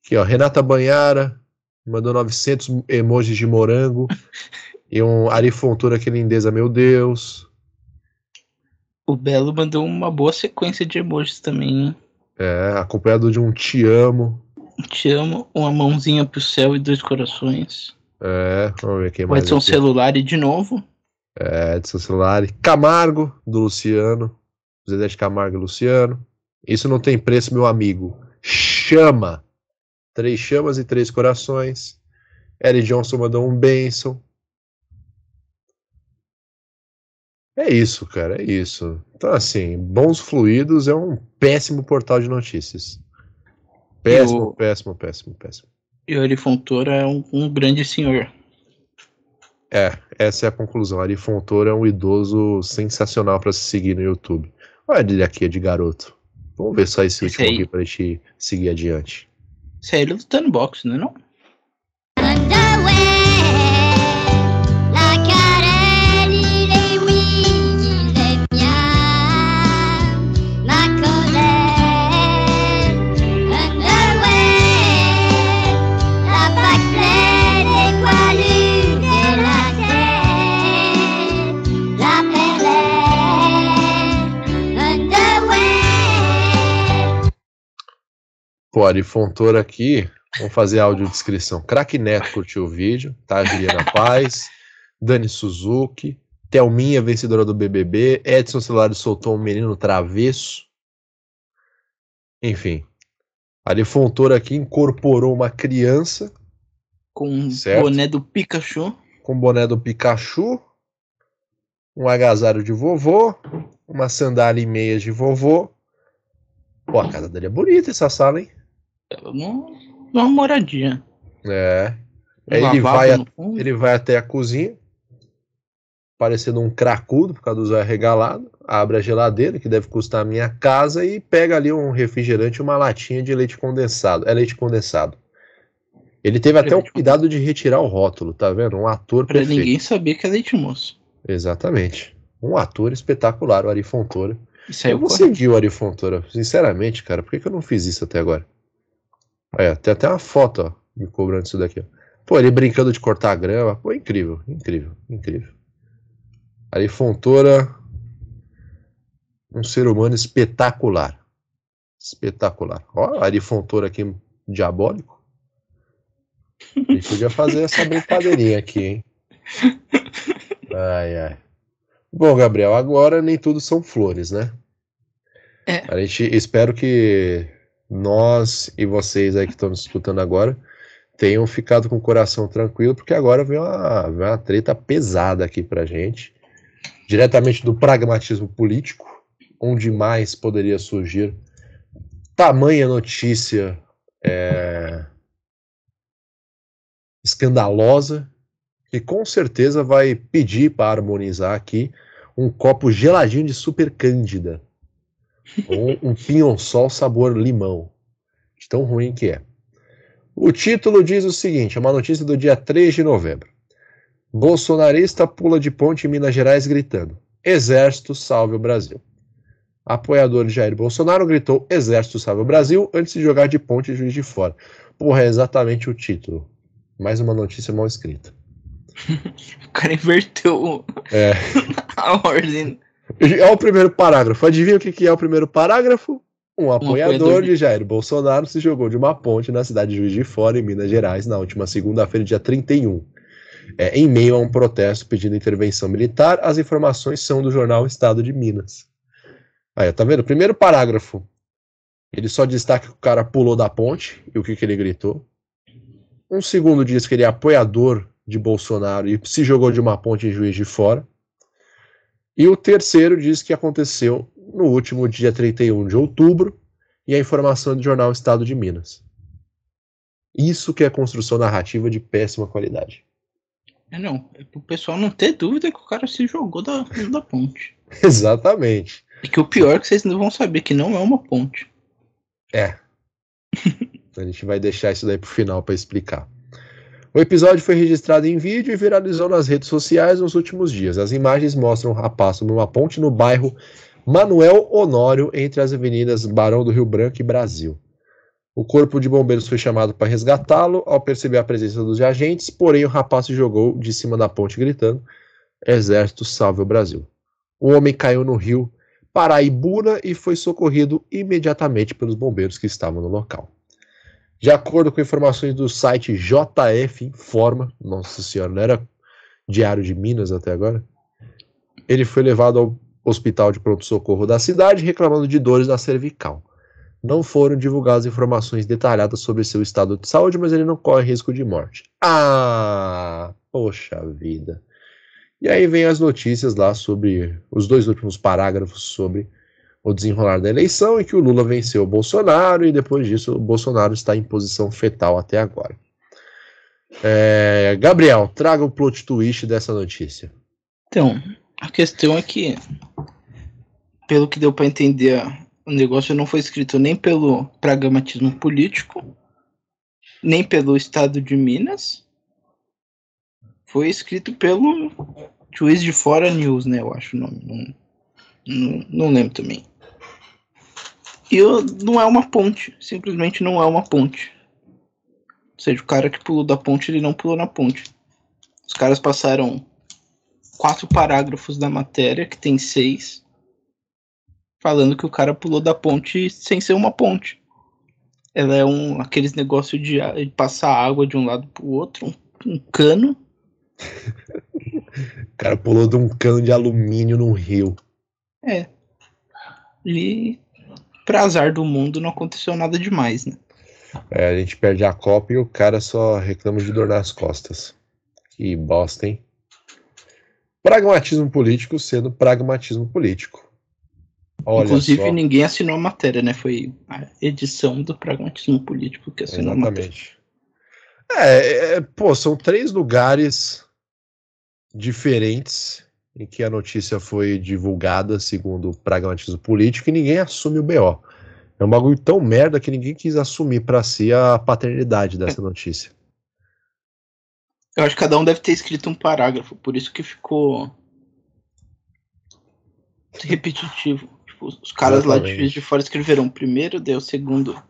Aqui, ó, Renata Banhara mandou 900 emojis de morango. e um Ari Fontoura, que lindeza, meu Deus. O Belo mandou uma boa sequência de emojis também, hein? É, acompanhado de um te amo. Te amo, uma mãozinha pro céu e dois corações. É, vamos ver quem mais. Edson aqui. Celular e de novo. É, Edson Celular. Camargo, do Luciano. Zé de Camargo e Luciano. Isso não tem preço, meu amigo. Chama. Três chamas e três corações. Eric Johnson mandou um benção. É isso, cara, é isso. Então, assim, Bons Fluidos é um péssimo portal de notícias. Péssimo, Eu- péssimo, péssimo, péssimo. E o Ari Fontoura é um, um grande senhor. É, essa é a conclusão. Ari Fontoura é um idoso sensacional pra se seguir no YouTube. Olha ele aqui, é de garoto. Vamos ver só esse Esse último aí. aqui pra gente seguir adiante. Isso é ele lutando boxe, não é não? Pô, Ari Fontoura aqui, vamos fazer audiodescrição. Crack Neto curtiu o vídeo, tá? Juliana Paz, Dani Suzuki, Thelminha, vencedora do BBB, Edson Celulares soltou um menino travesso. Enfim, Ari Fontoura aqui incorporou uma criança Com um boné do Pikachu. com boné do Pikachu, um agasalho de vovô, uma sandália e meias de vovô. Pô, a casa dele é bonita essa sala, hein? Num- Numa moradia. É. Um Aí ele vai, a- ele vai até a cozinha, parecendo um cracudo por causa do zóio arregalado, abre a geladeira, que deve custar a minha casa, e pega ali um refrigerante e uma latinha de leite condensado. É leite condensado. Ele teve até o cuidado de retirar o rótulo, tá vendo? Um ator Pra perfeito. ninguém saber que é leite moço. Exatamente. Um ator espetacular, o Ari Fontoura. Isso aí Eu eu vou seguir o Ari Fontoura. Sinceramente, cara, por que, que eu não fiz isso até agora? É, tem até uma foto, ó, me cobrando isso daqui, ó. Pô, ele brincando de cortar grama. Pô, incrível, incrível, incrível. Ari Fontoura, um ser humano espetacular. Espetacular. Ó, Ari Fontoura aqui, diabólico. A gente podia fazer essa brincadeirinha aqui, hein? Ai, ai. Bom, Gabriel, agora nem tudo são flores, né? É. A gente espero que nós e vocês aí que estão escutando agora tenham ficado com o coração tranquilo, porque agora vem uma, vem uma treta pesada aqui pra gente, diretamente do pragmatismo político, onde mais poderia surgir tamanha notícia é, escandalosa que com certeza vai pedir para harmonizar aqui um copo geladinho de super cândida ou um pinhão-sol sabor limão, de tão ruim que é. O título diz o seguinte, é uma notícia do dia 3 de novembro. Bolsonarista pula de ponte em Minas Gerais gritando: Exército salve o Brasil. Apoiador de Jair Bolsonaro gritou: Exército salve o Brasil antes de jogar de ponte e juiz de fora. Porra, é exatamente o título. Mais uma notícia mal escrita. O cara inverteu É. a ordem. É o primeiro parágrafo. Adivinha o que que é o primeiro parágrafo? Um apoiador, apoiador de Jair Bolsonaro se jogou de uma ponte na cidade de Juiz de Fora, em Minas Gerais, na última segunda-feira, dia 31. É, em meio a um protesto pedindo intervenção militar, as informações são do jornal Estado de Minas. Aí, tá vendo? Primeiro parágrafo. Ele só destaca que o cara pulou da ponte e o que, que ele gritou. Um segundo diz que ele é apoiador de Bolsonaro e se jogou de uma ponte em Juiz de Fora. E o terceiro diz que aconteceu no último dia 31 de outubro e a informação é do jornal Estado de Minas. Isso que é construção narrativa de péssima qualidade. É não, é pro pessoal não ter dúvida que o cara se jogou da, da ponte. Exatamente. E que o pior é que vocês não vão saber que não é uma ponte. É. A gente vai deixar isso daí pro final para explicar. O episódio foi registrado em vídeo e viralizou nas redes sociais nos últimos dias. As imagens mostram um rapaz sobre uma ponte no bairro Manuel Honório, entre as avenidas Barão do Rio Branco e Brasil. O corpo de bombeiros foi chamado para resgatá-lo ao perceber a presença dos agentes, porém o rapaz se jogou de cima da ponte gritando: Exército salve o Brasil. O homem caiu no rio Paraibuna e foi socorrido imediatamente pelos bombeiros que estavam no local. De acordo com informações do site JF Informa, nossa senhora, não era Diário de Minas até agora, ele foi levado ao hospital de pronto-socorro da cidade reclamando de dores na cervical. Não foram divulgadas informações detalhadas sobre seu estado de saúde, mas ele não corre risco de morte. Ah, poxa vida. E aí vem as notícias lá sobre os dois últimos parágrafos sobre o desenrolar da eleição e que o Lula venceu o Bolsonaro e depois disso o Bolsonaro está em posição fetal até agora. É, Gabriel, traga o plot twist dessa notícia. Então, a questão é que, pelo que deu para entender, o negócio não foi escrito nem pelo pragmatismo político, nem pelo Estado de Minas. Foi escrito pelo Juiz de Fora News, né? Eu acho o nome. Não, não, não lembro também. E eu- não é uma ponte. Simplesmente não é uma ponte. Ou seja, o cara que pulou da ponte, ele não pulou na ponte. Os caras passaram quatro parágrafos da matéria, que tem seis, falando que o cara pulou da ponte sem ser uma ponte. Ela é um aqueles negócios de, a- de passar água de um lado pro outro, um, um cano. O cara pulou de um cano de alumínio num rio. É. E pra azar do mundo não aconteceu nada demais, né? É, a gente perde a Copa e o cara só reclama de dor nas costas. Que bosta, hein? Pragmatismo político sendo pragmatismo político. Olha Inclusive, só. ninguém assinou a matéria, né? Foi a edição do pragmatismo político que assinou a matéria. Exatamente. É, é, pô, são três lugares diferentes em que a notícia foi divulgada segundo o pragmatismo político e ninguém assume o BO. É um bagulho tão merda que ninguém quis assumir pra si a paternidade dessa notícia. Eu acho que cada um deve ter escrito um parágrafo, por isso que ficou repetitivo. Tipo, os caras lá de Exatamente. Juiz de Fora escreveram o primeiro, daí o segundo.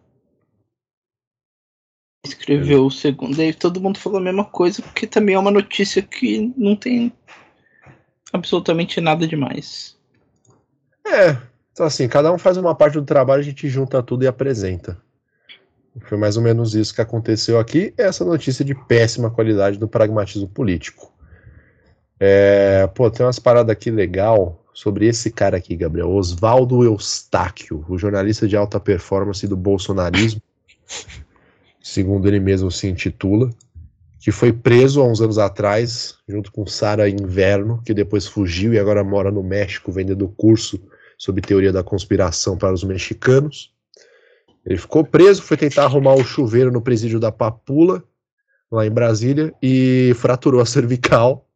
Escreveu o segundo, daí todo mundo falou a mesma coisa, porque também é uma notícia que não tem absolutamente nada demais. É, então assim, cada um faz uma parte do trabalho, a gente junta tudo e apresenta. Foi mais ou menos isso que aconteceu aqui, essa notícia de péssima qualidade do pragmatismo político. É, pô, tem umas paradas aqui legal sobre esse cara aqui, Gabriel, Oswaldo Eustáquio, o jornalista de alta performance do bolsonarismo, segundo ele mesmo se intitula, que foi preso há uns anos atrás, junto com Sara Inverno, que depois fugiu e agora mora no México vendendo curso sobre teoria da conspiração para os mexicanos. Ele ficou preso, foi tentar arrumar o chuveiro no presídio da Papula, lá em Brasília, e fraturou a cervical.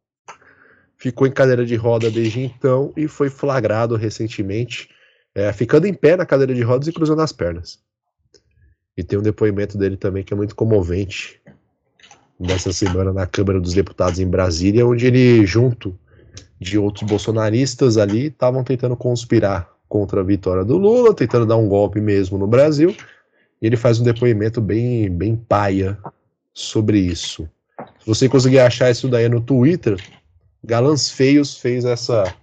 Ficou em cadeira de roda desde então e foi flagrado recentemente, é, ficando em pé na cadeira de rodas e cruzando as pernas. E tem um depoimento dele também que é muito comovente, dessa semana na Câmara dos Deputados em Brasília, onde ele, junto de outros bolsonaristas ali, estavam tentando conspirar contra a vitória do Lula, tentando dar um golpe mesmo no Brasil. E ele faz um depoimento bem, bem paia sobre isso. Se você conseguir achar isso daí no Twitter, Galãs Feios fez essa,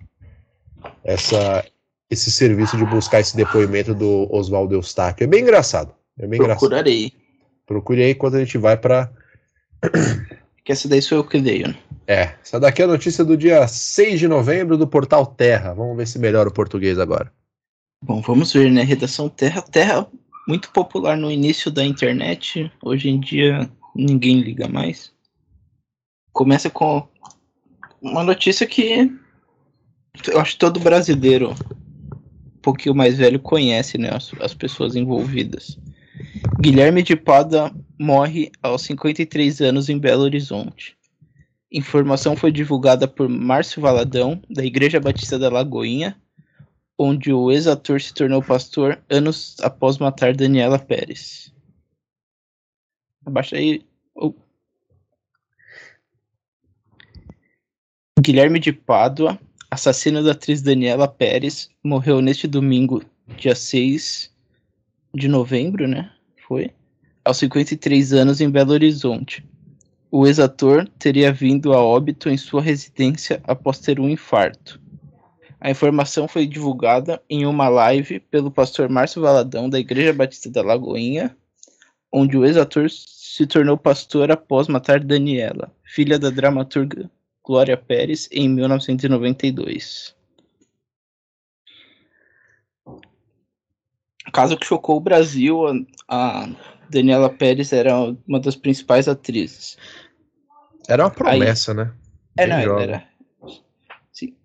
essa, esse serviço de buscar esse depoimento do Oswaldo Eustáquio. É bem engraçado. É bem engraçado. Procurarei. Procure aí quando a gente vai para Que essa daí sou eu que leio. né? É, essa daqui é a notícia do dia 6 de novembro do portal Terra. Vamos ver se melhora o português agora. Bom, vamos ver, né? Redação Terra. Terra muito popular no início da internet. Hoje em dia ninguém liga mais. Começa com uma notícia que eu acho que todo brasileiro um pouquinho mais velho conhece, né, as, as pessoas envolvidas. Guilherme de Pada morre aos 53 anos em Belo Horizonte. Informação foi divulgada por Márcio Valadão, da Igreja Batista da Lagoinha, onde o ex-ator se tornou pastor anos após matar Daniela Pérez. Abaixa aí. o Guilherme de Pádua, assassino da atriz Daniela Pérez, morreu neste domingo, dia 6 de novembro, né? Foi? Aos 53 anos em Belo Horizonte. O ex-ator teria vindo a óbito em sua residência após ter um infarto. A informação foi divulgada em uma live pelo pastor Márcio Valadão, da Igreja Batista da Lagoinha, onde o ex-ator se tornou pastor após matar Daniela, filha da dramaturga Glória Pérez, em 1992. Caso que chocou o Brasil, a, Daniela Pérez era uma das principais atrizes. Era uma promessa, né? É, Bem jovem. era. Sim.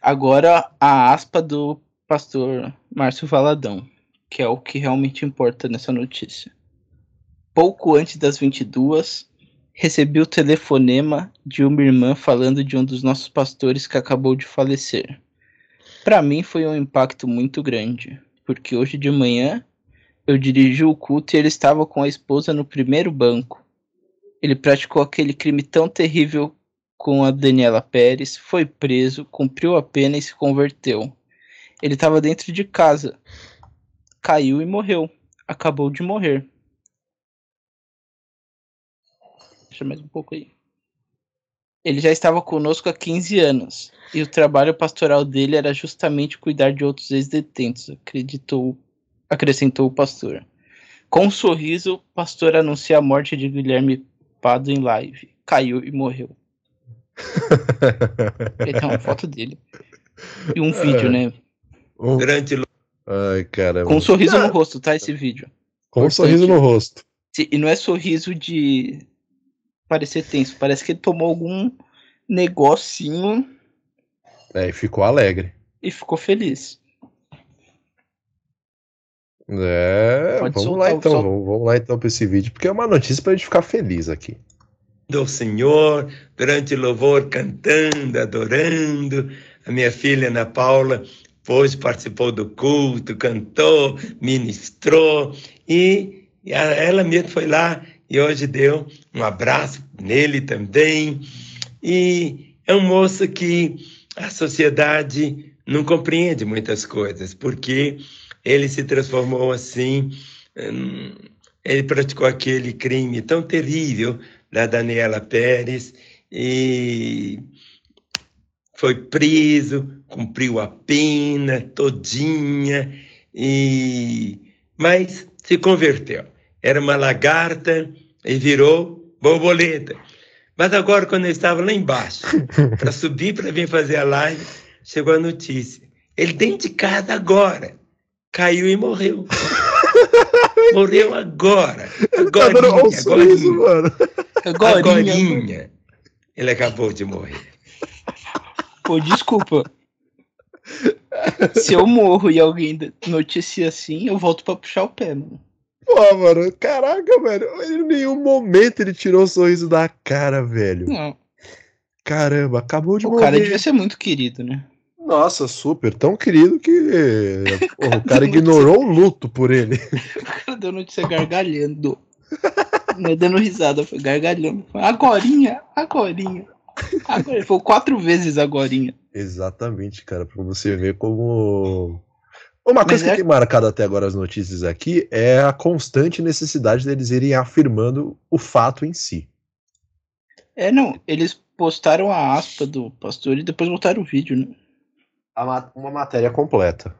Agora, a aspa do pastor Márcio Valadão, que é o que realmente importa nessa notícia. Pouco antes das 22, recebi o telefonema de uma irmã falando de um dos nossos pastores que acabou de falecer. Para mim foi um impacto muito grande, porque hoje de manhã eu dirigi o culto e ele estava com a esposa no primeiro banco. Ele praticou aquele crime tão terrível com a Daniela Pérez, foi preso, cumpriu a pena e se converteu. Ele estava dentro de casa, caiu e morreu. Acabou de morrer. Deixa mais um pouco aí. Ele já estava conosco há 15 anos e o trabalho pastoral dele era justamente cuidar de outros ex-detentos, acreditou, acrescentou o pastor. Com um sorriso, o pastor anuncia a morte de Guilherme Pado em live. Caiu e morreu. Ele tem uma foto dele. E um vídeo, né? Um- Durante Ai, caramba. Com um sorriso no rosto, tá? Esse vídeo. Com um sorriso no rosto. E não é sorriso de parecer tenso. Parece que ele tomou algum negocinho É, e ficou alegre. e ficou feliz. É, Pode vamos soltar lá então, som. vamos, vamos lá então pra esse vídeo, porque é uma notícia pra gente ficar feliz aqui. ao Senhor, durante o louvor, cantando, adorando. A minha filha Ana Paula hoje participou do culto, cantou, ministrou e, a- ela mesma foi lá e hoje deu um abraço nele também. E é um moço que a sociedade não compreende muitas coisas, porque ele se transformou assim, hum, ele praticou aquele crime tão terrível da Daniela Pérez e foi preso, cumpriu a pena todinha e mas se converteu. Era uma lagarta e virou borboleta. Mas agora quando eu estava lá embaixo para subir para vir fazer a live, chegou a notícia. Ele dentro de casa agora caiu e morreu. morreu agora. Tá dando Agorinha, um sorriso, mano. Agorinha. Ele acabou de morrer. Pô, desculpa. Se eu morro e alguém noticia assim, eu volto pra puxar o pé, mano. Pô, mano, caraca, velho. Em nenhum momento ele tirou o sorriso da cara, velho. Não, Caramba, acabou de o morrer. cara devia ser muito querido, né? Nossa, super, tão querido que porra, o cara ignorou o luto por ele. O cara deu notícia gargalhando. Não é dando risada, foi gargalhando. Foi, Agorinha, agorinha. Agora, falou quatro vezes agorinha. Exatamente, cara, pra você ver como. Uma Mas coisa que é- tem marcado até agora as notícias aqui é a constante necessidade deles irem afirmando o fato em si. É, não, eles postaram a aspa do pastor e depois botaram o vídeo, né? Uma matéria completa.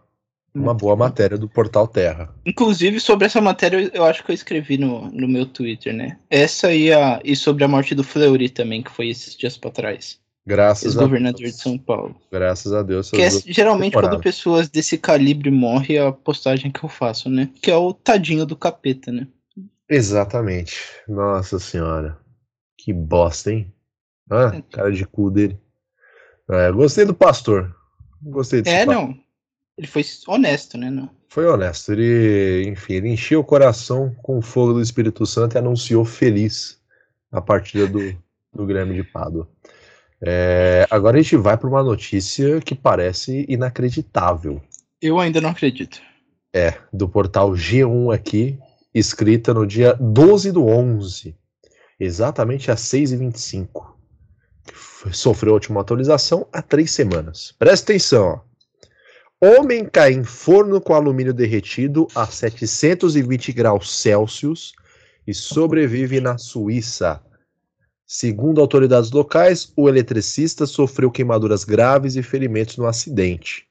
Uma boa matéria do Portal Terra. Inclusive, sobre essa matéria, eu acho que eu escrevi no, no meu Twitter, né? Essa e, a, e sobre a morte do Fleury também, que foi esses dias pra trás. Graças a Ex-governador Deus. de São Paulo. Graças a Deus. Que é, geralmente, quando temporadas. pessoas desse calibre morrem, é a postagem que eu faço, né? Que é o tadinho do capeta, né? Exatamente. Nossa senhora. Que bosta, hein? Ah, cara de cu dele. É, gostei do pastor. Gostei desse É, pastor. não. Ele foi honesto, né? Não. Foi honesto. Ele, enfim, ele encheu o coração com o fogo do Espírito Santo e anunciou feliz a partida do, do Grêmio de Pádua. É, agora a gente vai para uma notícia que parece inacreditável. Eu ainda não acredito. É, do portal G1 aqui, escrita no dia 12 do 11, exatamente às 6h25. Sofreu a última atualização há três semanas. Presta atenção, ó. Homem cai em forno com alumínio derretido a 720 graus Celsius e sobrevive na Suíça. Segundo autoridades locais, o eletricista sofreu queimaduras graves e ferimentos no acidente.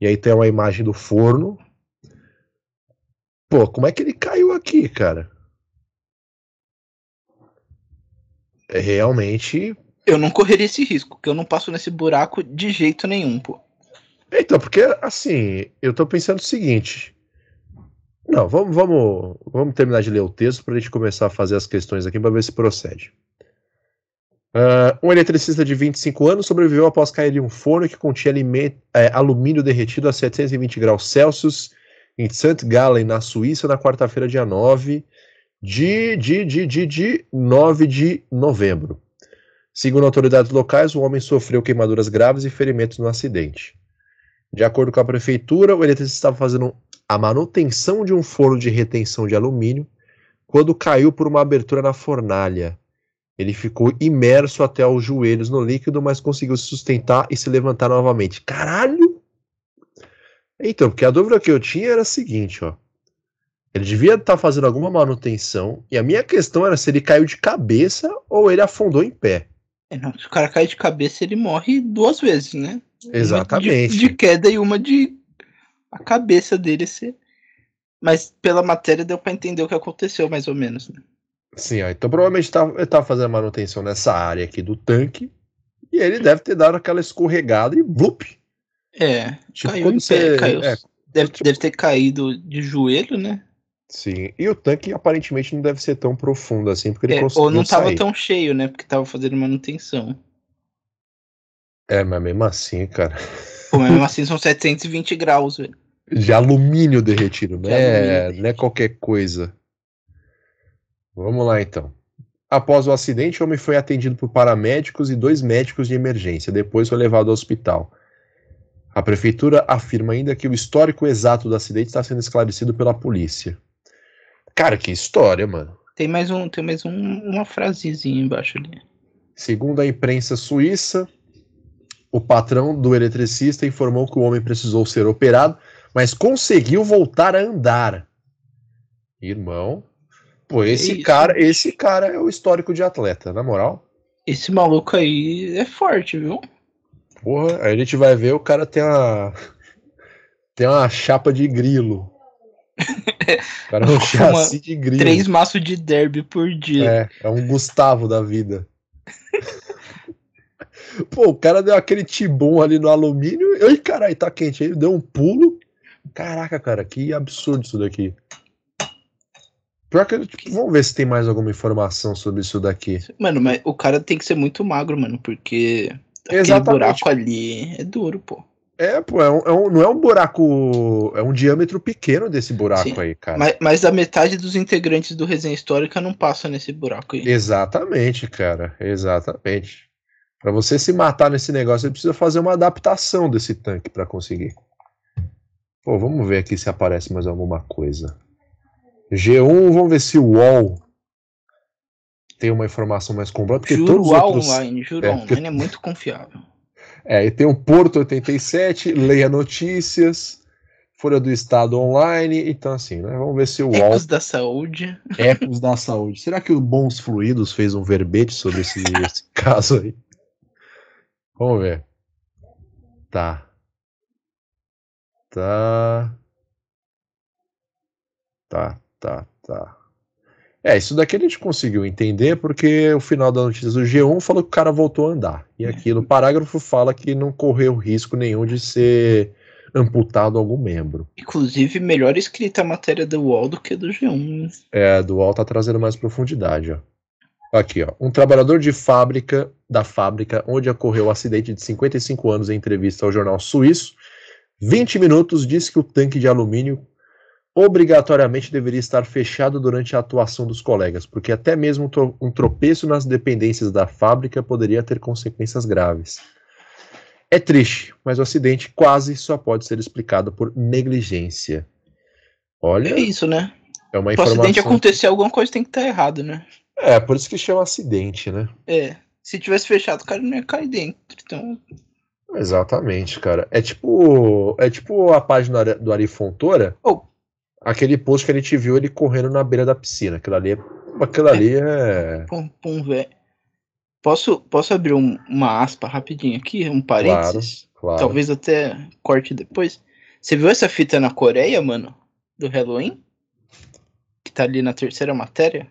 E aí tem uma imagem do forno. Pô, como é que ele caiu aqui, cara? É realmente. Eu não correria esse risco, porque eu não passo nesse buraco de jeito nenhum, pô. Então, porque assim, eu tô pensando o seguinte. Não, vamos, vamos, vamos terminar de ler o texto para a gente começar a fazer as questões aqui para ver se procede. Ah, um eletricista de 25 anos sobreviveu após cair em um forno que continha é, alumínio derretido a 720 graus Celsius em St. Gallen, na Suíça, na quarta-feira, dia 9 de, de, de, de, de 9 de novembro. Segundo autoridades locais, o homem sofreu queimaduras graves e ferimentos no acidente. De acordo com a prefeitura, o eletricista estava fazendo a manutenção de um forno de retenção de alumínio quando caiu por uma abertura na fornalha. Ele ficou imerso até os joelhos no líquido, mas conseguiu se sustentar e se levantar novamente. Caralho! Então, porque a dúvida que eu tinha era a seguinte, ó. Ele devia estar fazendo alguma manutenção, e a minha questão era se ele caiu de cabeça ou ele afundou em pé. É, não, se o cara cai de cabeça, ele morre duas vezes, né? Exatamente. De, de queda e uma de a cabeça dele ser. Mas pela matéria deu pra entender o que aconteceu, mais ou menos. Né? Sim, ó, então provavelmente tá, ele estava fazendo manutenção nessa área aqui do tanque, e ele deve ter dado aquela escorregada e blup. É, Tipo, caiu quando em pé, você- caiu. é, deve, tipo- deve ter caído de joelho, né? Sim, e o tanque aparentemente não deve ser tão profundo assim, porque ele É, conseguiu ou não tava sair. tão cheio, né? Porque tava fazendo manutenção. É, mas mesmo assim, cara, Pô, mas mesmo assim são 720 graus, velho. de alumínio derretido, De né? alumínio Não é qualquer coisa. Vamos lá então. Após o acidente, o homem foi atendido por paramédicos e dois médicos de emergência. Depois foi levado ao hospital. A prefeitura afirma ainda que o histórico exato do acidente está sendo esclarecido pela polícia. Cara, que história, mano. Tem mais, um, tem mais um, uma frasezinha embaixo ali. Segundo a imprensa suíça, o patrão do eletricista informou que o homem precisou ser operado, mas conseguiu voltar a andar. Irmão, pô, esse cara, esse cara é o histórico de atleta, na moral. Esse maluco aí é forte, viu? Porra, aí a gente vai ver o cara tem uma tem uma chapa de grilo. O cara é um chassi de grilo. Três maços de derby por dia. É, é um Gustavo da vida. Pô, o cara deu aquele tibum ali no alumínio. Ai, caralho, tá quente. Ele deu um pulo. Caraca, cara, que absurdo isso daqui. Pior que, tipo, vamos ver se tem mais alguma informação sobre isso daqui. Mano, mas o cara tem que ser muito magro, mano, porque aquele Exatamente. buraco ali é duro, pô. É, pô, é um, é um- não é um buraco. É um diâmetro pequeno desse buraco Sim, aí, cara. Mas, mas a metade dos integrantes do Resenha Histórica não passa nesse buraco aí. Exatamente, cara. Exatamente. Pra você se matar nesse negócio, você precisa fazer uma adaptação desse tanque pra conseguir. Pô, vamos ver aqui se aparece mais alguma coisa. G1, vamos ver se o UOL tem uma informação mais completa. Porque Juro todos os outros... online, juro É, online é muito confiável. É, e tem o Porto 87, Leia Notícias, Folha do Estado Online. Então, assim, né? Vamos ver se o Ecos da saúde. Ecos da Saúde. Será que o Bons Fluidos fez um verbete sobre esse, esse caso aí? Vamos ver. Tá. Tá. Tá, tá, tá. É, isso daqui a gente conseguiu entender porque o final da notícia do G1 falou que o cara voltou a andar. E aqui no parágrafo fala que não correu risco nenhum de ser amputado algum membro. Inclusive, melhor escrita a matéria do UOL do que do G1. É, do UOL tá trazendo mais profundidade, ó. Aqui, ó. Um trabalhador de fábrica, da fábrica onde ocorreu o acidente de 55 anos em entrevista ao jornal suíço, 20 minutos, disse que o tanque de alumínio obrigatoriamente deveria estar fechado durante a atuação dos colegas, porque até mesmo um tro- tropeço nas dependências da fábrica poderia ter consequências graves. É triste, mas o acidente quase só pode ser explicado por negligência. Olha, É isso, né? é uma Para o acidente informação. acontecer, alguma coisa tem que estar errado, né? É, por isso que chama acidente, né? É. Se tivesse fechado, o cara não ia cair dentro. Então, Exatamente, cara. É tipo, é tipo a página do Ari Fontoura, Oh. Aquele post que a gente viu ele correndo na beira da piscina. Aquilo ali é, aquilo ali é pum, pum, velho. Posso, posso abrir um- uma aspa rapidinho aqui? Um parênteses? claro. Talvez até corte depois. Você viu essa fita na Coreia, mano? Do Halloween? Que tá ali na terceira matéria?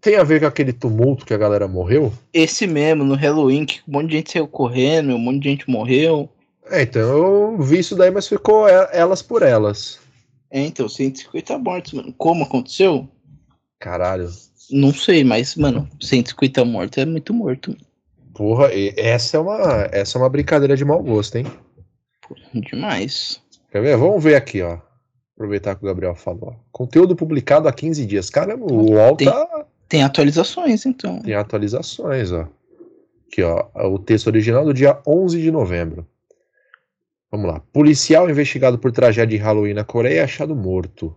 Tem a ver com aquele tumulto que a galera morreu? Esse mesmo, no Halloween, que um monte de gente saiu correndo, um monte de gente morreu. É, então eu vi isso daí, mas ficou elas por elas. É, então, 150 mortos, mano. Como aconteceu? Caralho. Não sei, mas, mano, 150 mortos é muito morto. Porra, essa é uma, essa é uma brincadeira de mau gosto, hein? Pô, demais. Quer ver? Vamos ver aqui, ó. Aproveitar que o Gabriel falou. Conteúdo publicado há 15 dias. Caramba, o UOL Tem- tá, Tem atualizações, então. tem atualizações, ó. Aqui, ó. O texto original do dia 11 de novembro. Vamos lá. Policial investigado por tragédia de Halloween na Coreia é achado morto.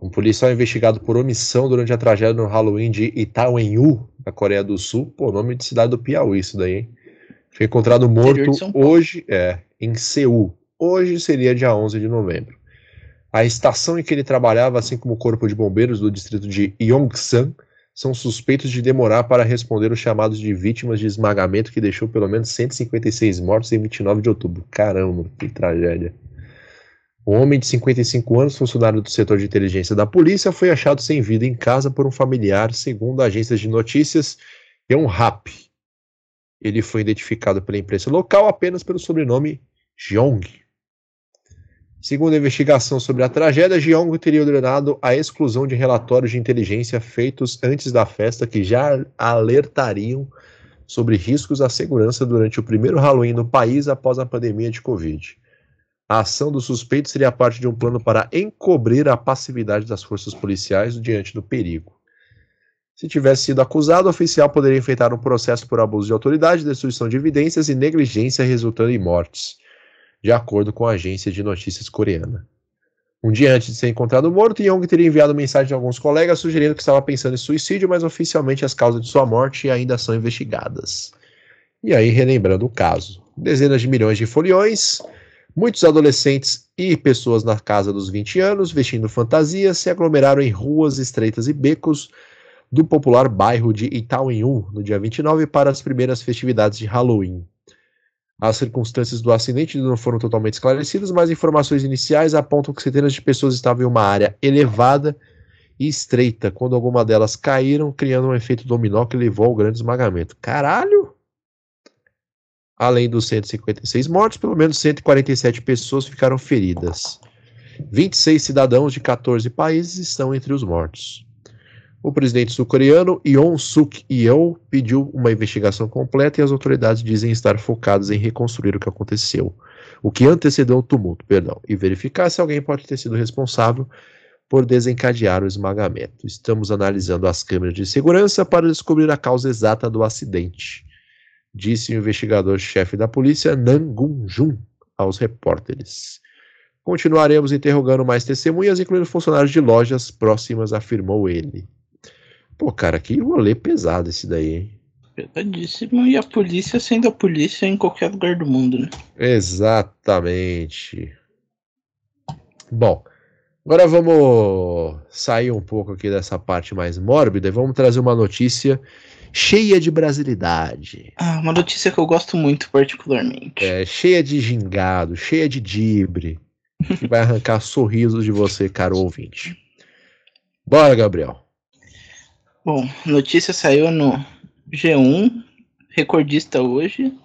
Um policial investigado por omissão durante a tragédia no Halloween de Itaúenhu, na Coreia do Sul. Pô, nome de cidade do Piauí, isso daí, hein? Foi encontrado morto hoje, é, em Seul. Hoje seria dia 11 de novembro. A estação em que ele trabalhava, assim como o corpo de bombeiros do distrito de Yongsan, são suspeitos de demorar para responder os chamados de vítimas de esmagamento que deixou pelo menos 156 mortos em 29 de outubro. Caramba, que tragédia. Um homem de 55 anos, funcionário do setor de inteligência da polícia, foi achado sem vida em casa por um familiar, segundo agências de notícias Yonhap. Ele foi identificado pela imprensa local apenas pelo sobrenome Jeong. Segundo a investigação sobre a tragédia, Jeong teria ordenado a exclusão de relatórios de inteligência feitos antes da festa que já alertariam sobre riscos à segurança durante o primeiro Halloween no país após a pandemia de Covid. A ação do suspeito seria parte de um plano para encobrir a passividade das forças policiais diante do perigo. Se tivesse sido acusado, o oficial poderia enfrentar um processo por abuso de autoridade, destruição de evidências e negligência resultando em mortes, de acordo com a agência de notícias coreana. Um dia antes de ser encontrado morto, Young teria enviado mensagem a alguns colegas sugerindo que estava pensando em suicídio, mas oficialmente as causas de sua morte ainda são investigadas. E aí, relembrando o caso: dezenas de milhões de foliões, muitos adolescentes e pessoas na casa dos 20 anos, vestindo fantasias, se aglomeraram em ruas estreitas e becos do popular bairro de Itaúenhu no dia 29 para as primeiras festividades de Halloween. As circunstâncias do acidente não foram totalmente esclarecidas, mas informações iniciais apontam que centenas de pessoas estavam em uma área elevada e estreita quando algumas delas caíram, criando um efeito dominó que levou ao grande esmagamento. Caralho! Além dos 156 mortos, pelo menos 147 pessoas ficaram feridas. 26 cidadãos de 14 países estão entre os mortos. O presidente sul-coreano Yoon Suk Yeol pediu uma investigação completa e as autoridades dizem estar focadas em reconstruir o que aconteceu, o que antecedeu o tumulto, perdão, e verificar se alguém pode ter sido responsável por desencadear o esmagamento. Estamos analisando as câmeras de segurança para descobrir a causa exata do acidente, disse o investigador-chefe da polícia Nam Gun-jun aos repórteres. Continuaremos interrogando mais testemunhas, incluindo funcionários de lojas próximas, afirmou ele. Pô, cara, que rolê pesado esse daí, hein? Pesadíssimo. E a polícia sendo a polícia em qualquer lugar do mundo, né? Exatamente. Bom, agora vamos sair um pouco aqui dessa parte mais mórbida e vamos trazer uma notícia cheia de brasilidade, Ah, uma notícia que eu gosto muito, particularmente. é, cheia de gingado, cheia de dibre, que vai arrancar sorrisos de você, caro ouvinte. Bora, Gabriel. Bom, notícia saiu no G1, recordista hoje.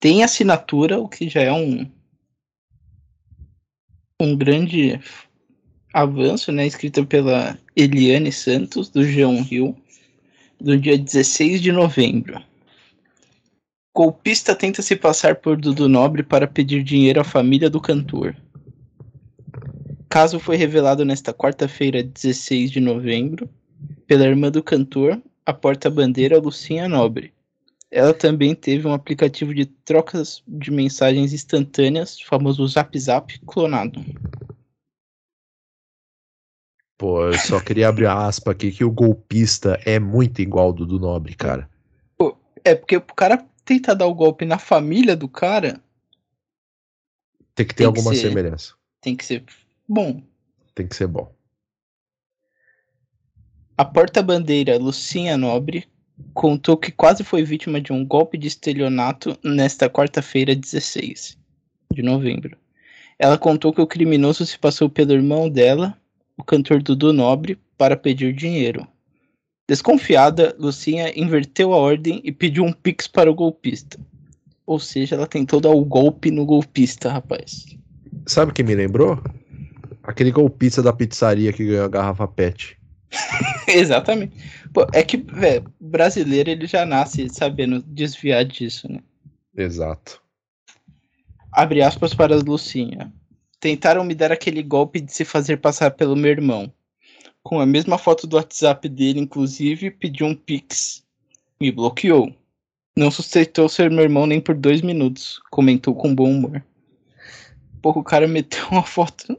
Tem assinatura, o que já é um um grande avanço, né? Escrita pela Eliane Santos, do João Rio, do dia 16 de novembro. Golpista tenta se passar por Dudu Nobre para pedir dinheiro à família do cantor. Caso foi revelado nesta quarta-feira, 16 de novembro, pela irmã do cantor, a porta-bandeira Lucinha Nobre. Ela também teve um aplicativo de trocas de mensagens instantâneas, famoso Zap Zap, clonado. Pô, eu só queria abrir a aspa aqui que o golpista é muito igual ao Dudu Nobre, cara. É, porque o cara tenta dar o golpe na família do cara, Tem que ter Tem que alguma ser. semelhança. tem que ser bom. Tem que ser bom. A porta-bandeira Lucinha Nobre contou que quase foi vítima de um golpe de estelionato nesta quarta-feira, 16 de novembro. Ela contou que o criminoso se passou pelo irmão dela, o cantor Dudu Nobre, para pedir dinheiro. Desconfiada, Lucinha inverteu a ordem e pediu um pix para o golpista. Ou seja, ela tentou dar o golpe no golpista, rapaz. Sabe o que me lembrou? Aquele golpista da pizzaria que ganhou a garrafa PET. Exatamente. Pô, é que, velho, brasileiro ele já nasce sabendo desviar disso, né? Exato. Abre aspas para a Lucinha. Tentaram me dar aquele golpe de se fazer passar pelo meu irmão. Com a mesma foto do WhatsApp dele, inclusive, pediu um pix. Me bloqueou. Não sustentou ser meu irmão nem por dois minutos. Comentou com bom humor. Porra, o cara meteu uma foto.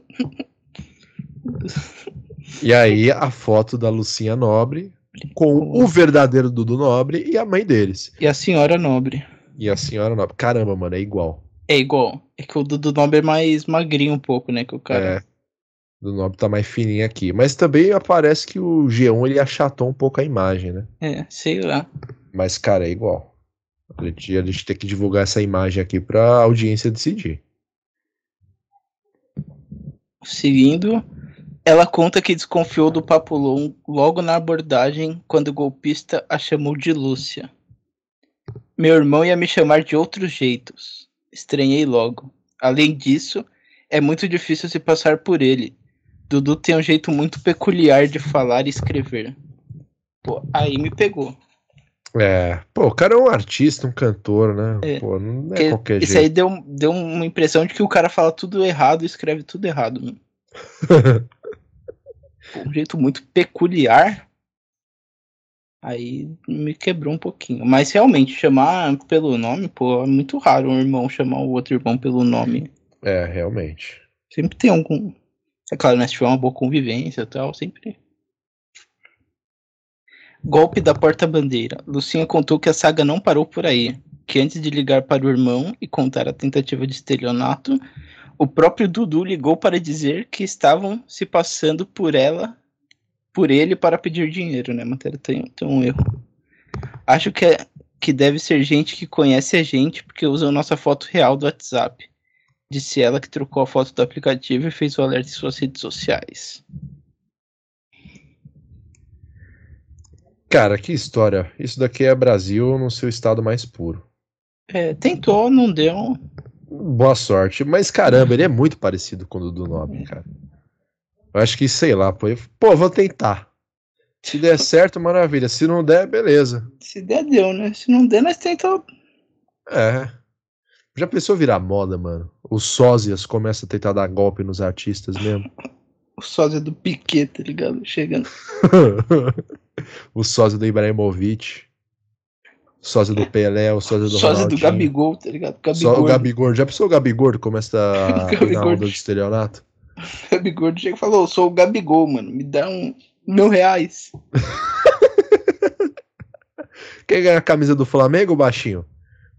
E aí a foto da Lucinha Nobre com o verdadeiro Dudu Nobre e a mãe deles. E a senhora nobre. E a senhora Nobre. Caramba, mano, é igual. É igual. É que o Dudu Nobre é mais magrinho um pouco, né? Que o cara. É. Do Nobre tá mais fininho aqui. Mas também aparece que o G1 ele achatou um pouco a imagem, né? É, sei lá. Mas, cara, é igual. A gente, a gente tem que divulgar essa imagem aqui pra audiência decidir. Seguindo, ela conta que desconfiou do Papulon logo na abordagem quando o golpista a chamou de Lúcia. Meu irmão ia me chamar de outros jeitos. Estranhei logo. Além disso, é muito difícil se passar por ele. Dudu tem um jeito muito peculiar de falar e escrever. Pô, aí me pegou. É, pô, o cara é um artista, um cantor, né? É. Pô, não é Porque qualquer isso aí jeito. deu, deu uma impressão de que o cara fala tudo errado e escreve tudo errado. Um jeito muito peculiar. Aí me quebrou um pouquinho. Mas realmente, chamar pelo nome, pô, é muito raro um irmão chamar o outro irmão pelo nome. É, realmente. Sempre tem algum. É claro, né? Se tiver uma boa convivência e tal, sempre. Golpe da porta-bandeira. Lucinha contou que a saga não parou por aí. Que antes de ligar para o irmão e contar a tentativa de estelionato, o próprio Dudu ligou para dizer que estavam se passando por ela, por ele para pedir dinheiro, né? Matéria tem, tem um erro. Acho que, é, que deve ser gente que conhece a gente porque usam nossa foto real do WhatsApp. Disse ela que trocou a foto do aplicativo e fez o alerta em suas redes sociais. Cara, que história. Isso daqui é Brasil no seu estado mais puro. É, tentou, não deu. Boa sorte. Mas caramba, ele é muito parecido com o Dudu Nobre, cara. Eu acho que, sei lá, pô. eu- Pô, vou tentar. Se der certo, maravilha. Se não der, beleza. Se der, deu, né? Se não der, nós tentamos. É. Já pensou virar moda, mano? Os sósias começam a tentar dar golpe nos artistas mesmo. O sósia do Piquet, tá ligado? Chegando. o sósia do Ibrahimovic. O sósia do Pelé, o sósia do sósia do. Gabigol, tá ligado? Só o Gabigol. Gabigordo. Já pensou o Gabigordo começa a na Gabigordo. onda do estelionato? Gabigol chega e falou: Eu sou o Gabigol, mano. Me dá um mil reais. Quer ganhar a camisa do Flamengo, baixinho?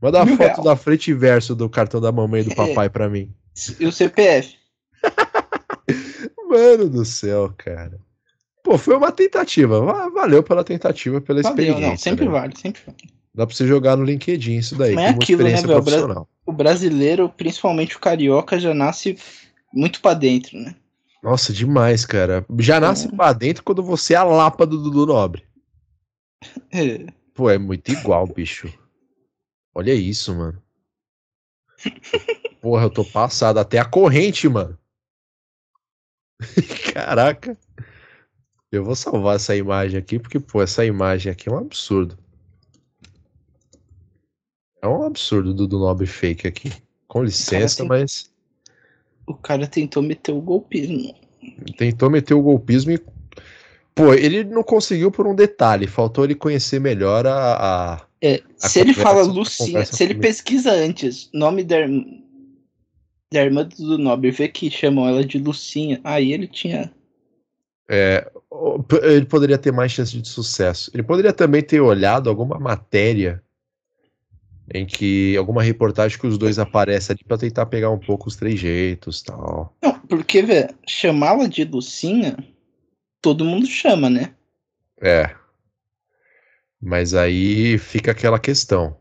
Manda a Mil foto real. da frente e verso do cartão da mamãe e do papai pra mim. E o CPF. Mano do céu, cara. Pô, foi uma tentativa. Va- Valeu pela tentativa, pela Valeu, experiência. não, sempre né? vale, sempre vale. Dá pra você jogar no LinkedIn isso daí, Mas é aquilo, né, velho? Profissional. O brasileiro, principalmente o carioca, já nasce muito pra dentro, né? Nossa, demais, cara. Já nasce É. pra dentro quando você é a lapa do Dudu Nobre. É. Pô, é muito igual, bicho. Olha isso, mano. Porra, eu tô passado. Até a corrente, mano. Caraca. Eu vou salvar essa imagem aqui, porque, pô, essa imagem aqui é um absurdo. É um absurdo do, do Nobre Fake aqui. Com licença, tem- mas O cara tentou meter o golpismo. tentou meter o golpismo e. Pô, ele não conseguiu por um detalhe. Faltou ele conhecer melhor a. a- É, A se ele conversa- fala a Lucinha, se ele comigo. pesquisa antes nome da, da irmã do Nobre, vê que chamam ela de Lucinha, aí ele tinha. é, o- ele poderia ter mais chance de sucesso. Ele poderia também ter olhado alguma matéria em que. alguma reportagem que os dois aparecem ali pra tentar pegar um pouco os trejeitos e tal. Não, porque, velho, chamá-la de Lucinha, todo mundo chama, né? É. Mas aí fica aquela questão.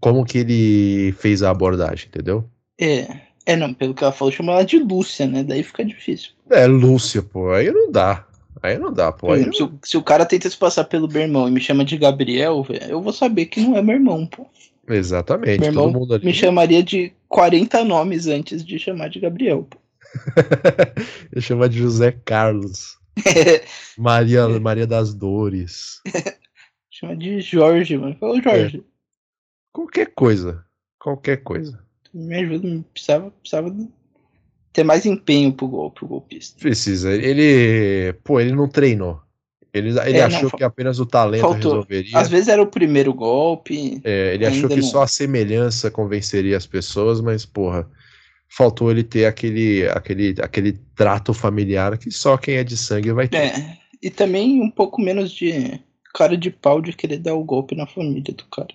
Como que ele fez a abordagem, entendeu? É. É, não, pelo que ela falou, chama ela de Lúcia, né? Daí fica difícil. É, Lúcia, pô, aí não dá. Aí não dá, pô. Exemplo, se, o- se o cara tenta se passar pelo meu irmão e me chama de Gabriel, eu vou saber que não é meu irmão, pô. Exatamente, Meu todo irmão mundo ali. Me chamaria de 40 nomes antes de chamar de Gabriel, pô. Ele chama de José Carlos. Maria, Maria das Dores. chama de Jorge, mano. Fala, Jorge, Qualquer coisa. Qualquer coisa. me ajuda, me precisava, precisava ter mais empenho pro gol, pro golpista. Precisa. Ele. Pô, ele não treinou. Ele, ele É, não, achou fa- que apenas o talento faltou. resolveria. Às vezes era o primeiro golpe. É, ele achou que não. só a semelhança convenceria as pessoas, mas, porra, faltou ele ter aquele, aquele, aquele trato familiar que só quem é de sangue vai ter. É. E também um pouco menos de cara de pau de querer dar o golpe na família do cara.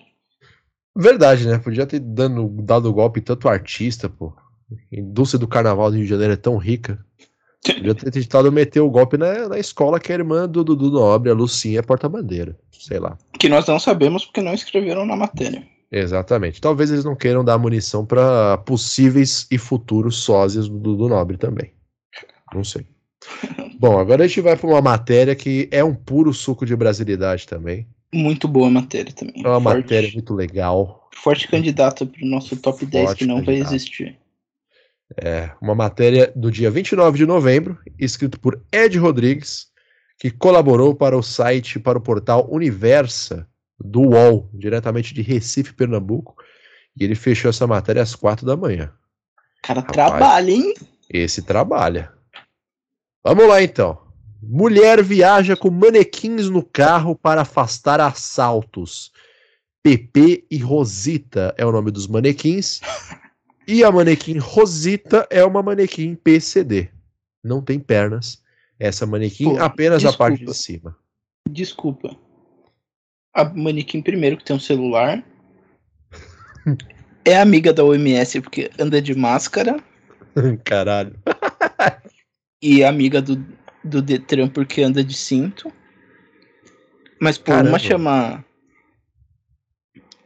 Verdade, né? Podia ter dando, dado golpe em tanto artista, pô. A indústria do carnaval do Rio de Janeiro é tão rica. Podia ter tentado meter o golpe na, na escola que é a irmã do Dudu Nobre, a Lucinha, é porta-bandeira. Sei lá. Que nós não sabemos porque não escreveram na matéria. Exatamente. Talvez eles não queiram dar munição para possíveis e futuros sósias do Dudu Nobre também. Não sei. Bom, agora a gente vai para uma matéria que é um puro suco de brasilidade também. Muito boa a matéria também. É uma forte, matéria muito legal. forte candidata pro nosso top 10 Forte que não vai candidato. existir. É uma matéria do dia 29 de novembro, escrito por Ed Rodrigues, que colaborou para o site, para o portal Universa do UOL, diretamente de Recife, Pernambuco. E ele fechou essa matéria às quatro da manhã. Cara, Rapaz. trabalha, hein? Esse trabalha. Vamos lá então. Mulher viaja com manequins no carro para afastar assaltos. PP e Rosita é o nome dos manequins. E a manequim Rosita é uma manequim PCD. Não tem pernas. Essa manequim Pô, apenas a parte de desculpa. cima. Desculpa. A manequim primeiro que tem um celular. é amiga da OMS porque anda de máscara. Caralho. E é amiga do, do Detran porque anda de cinto. Mas por uma chamar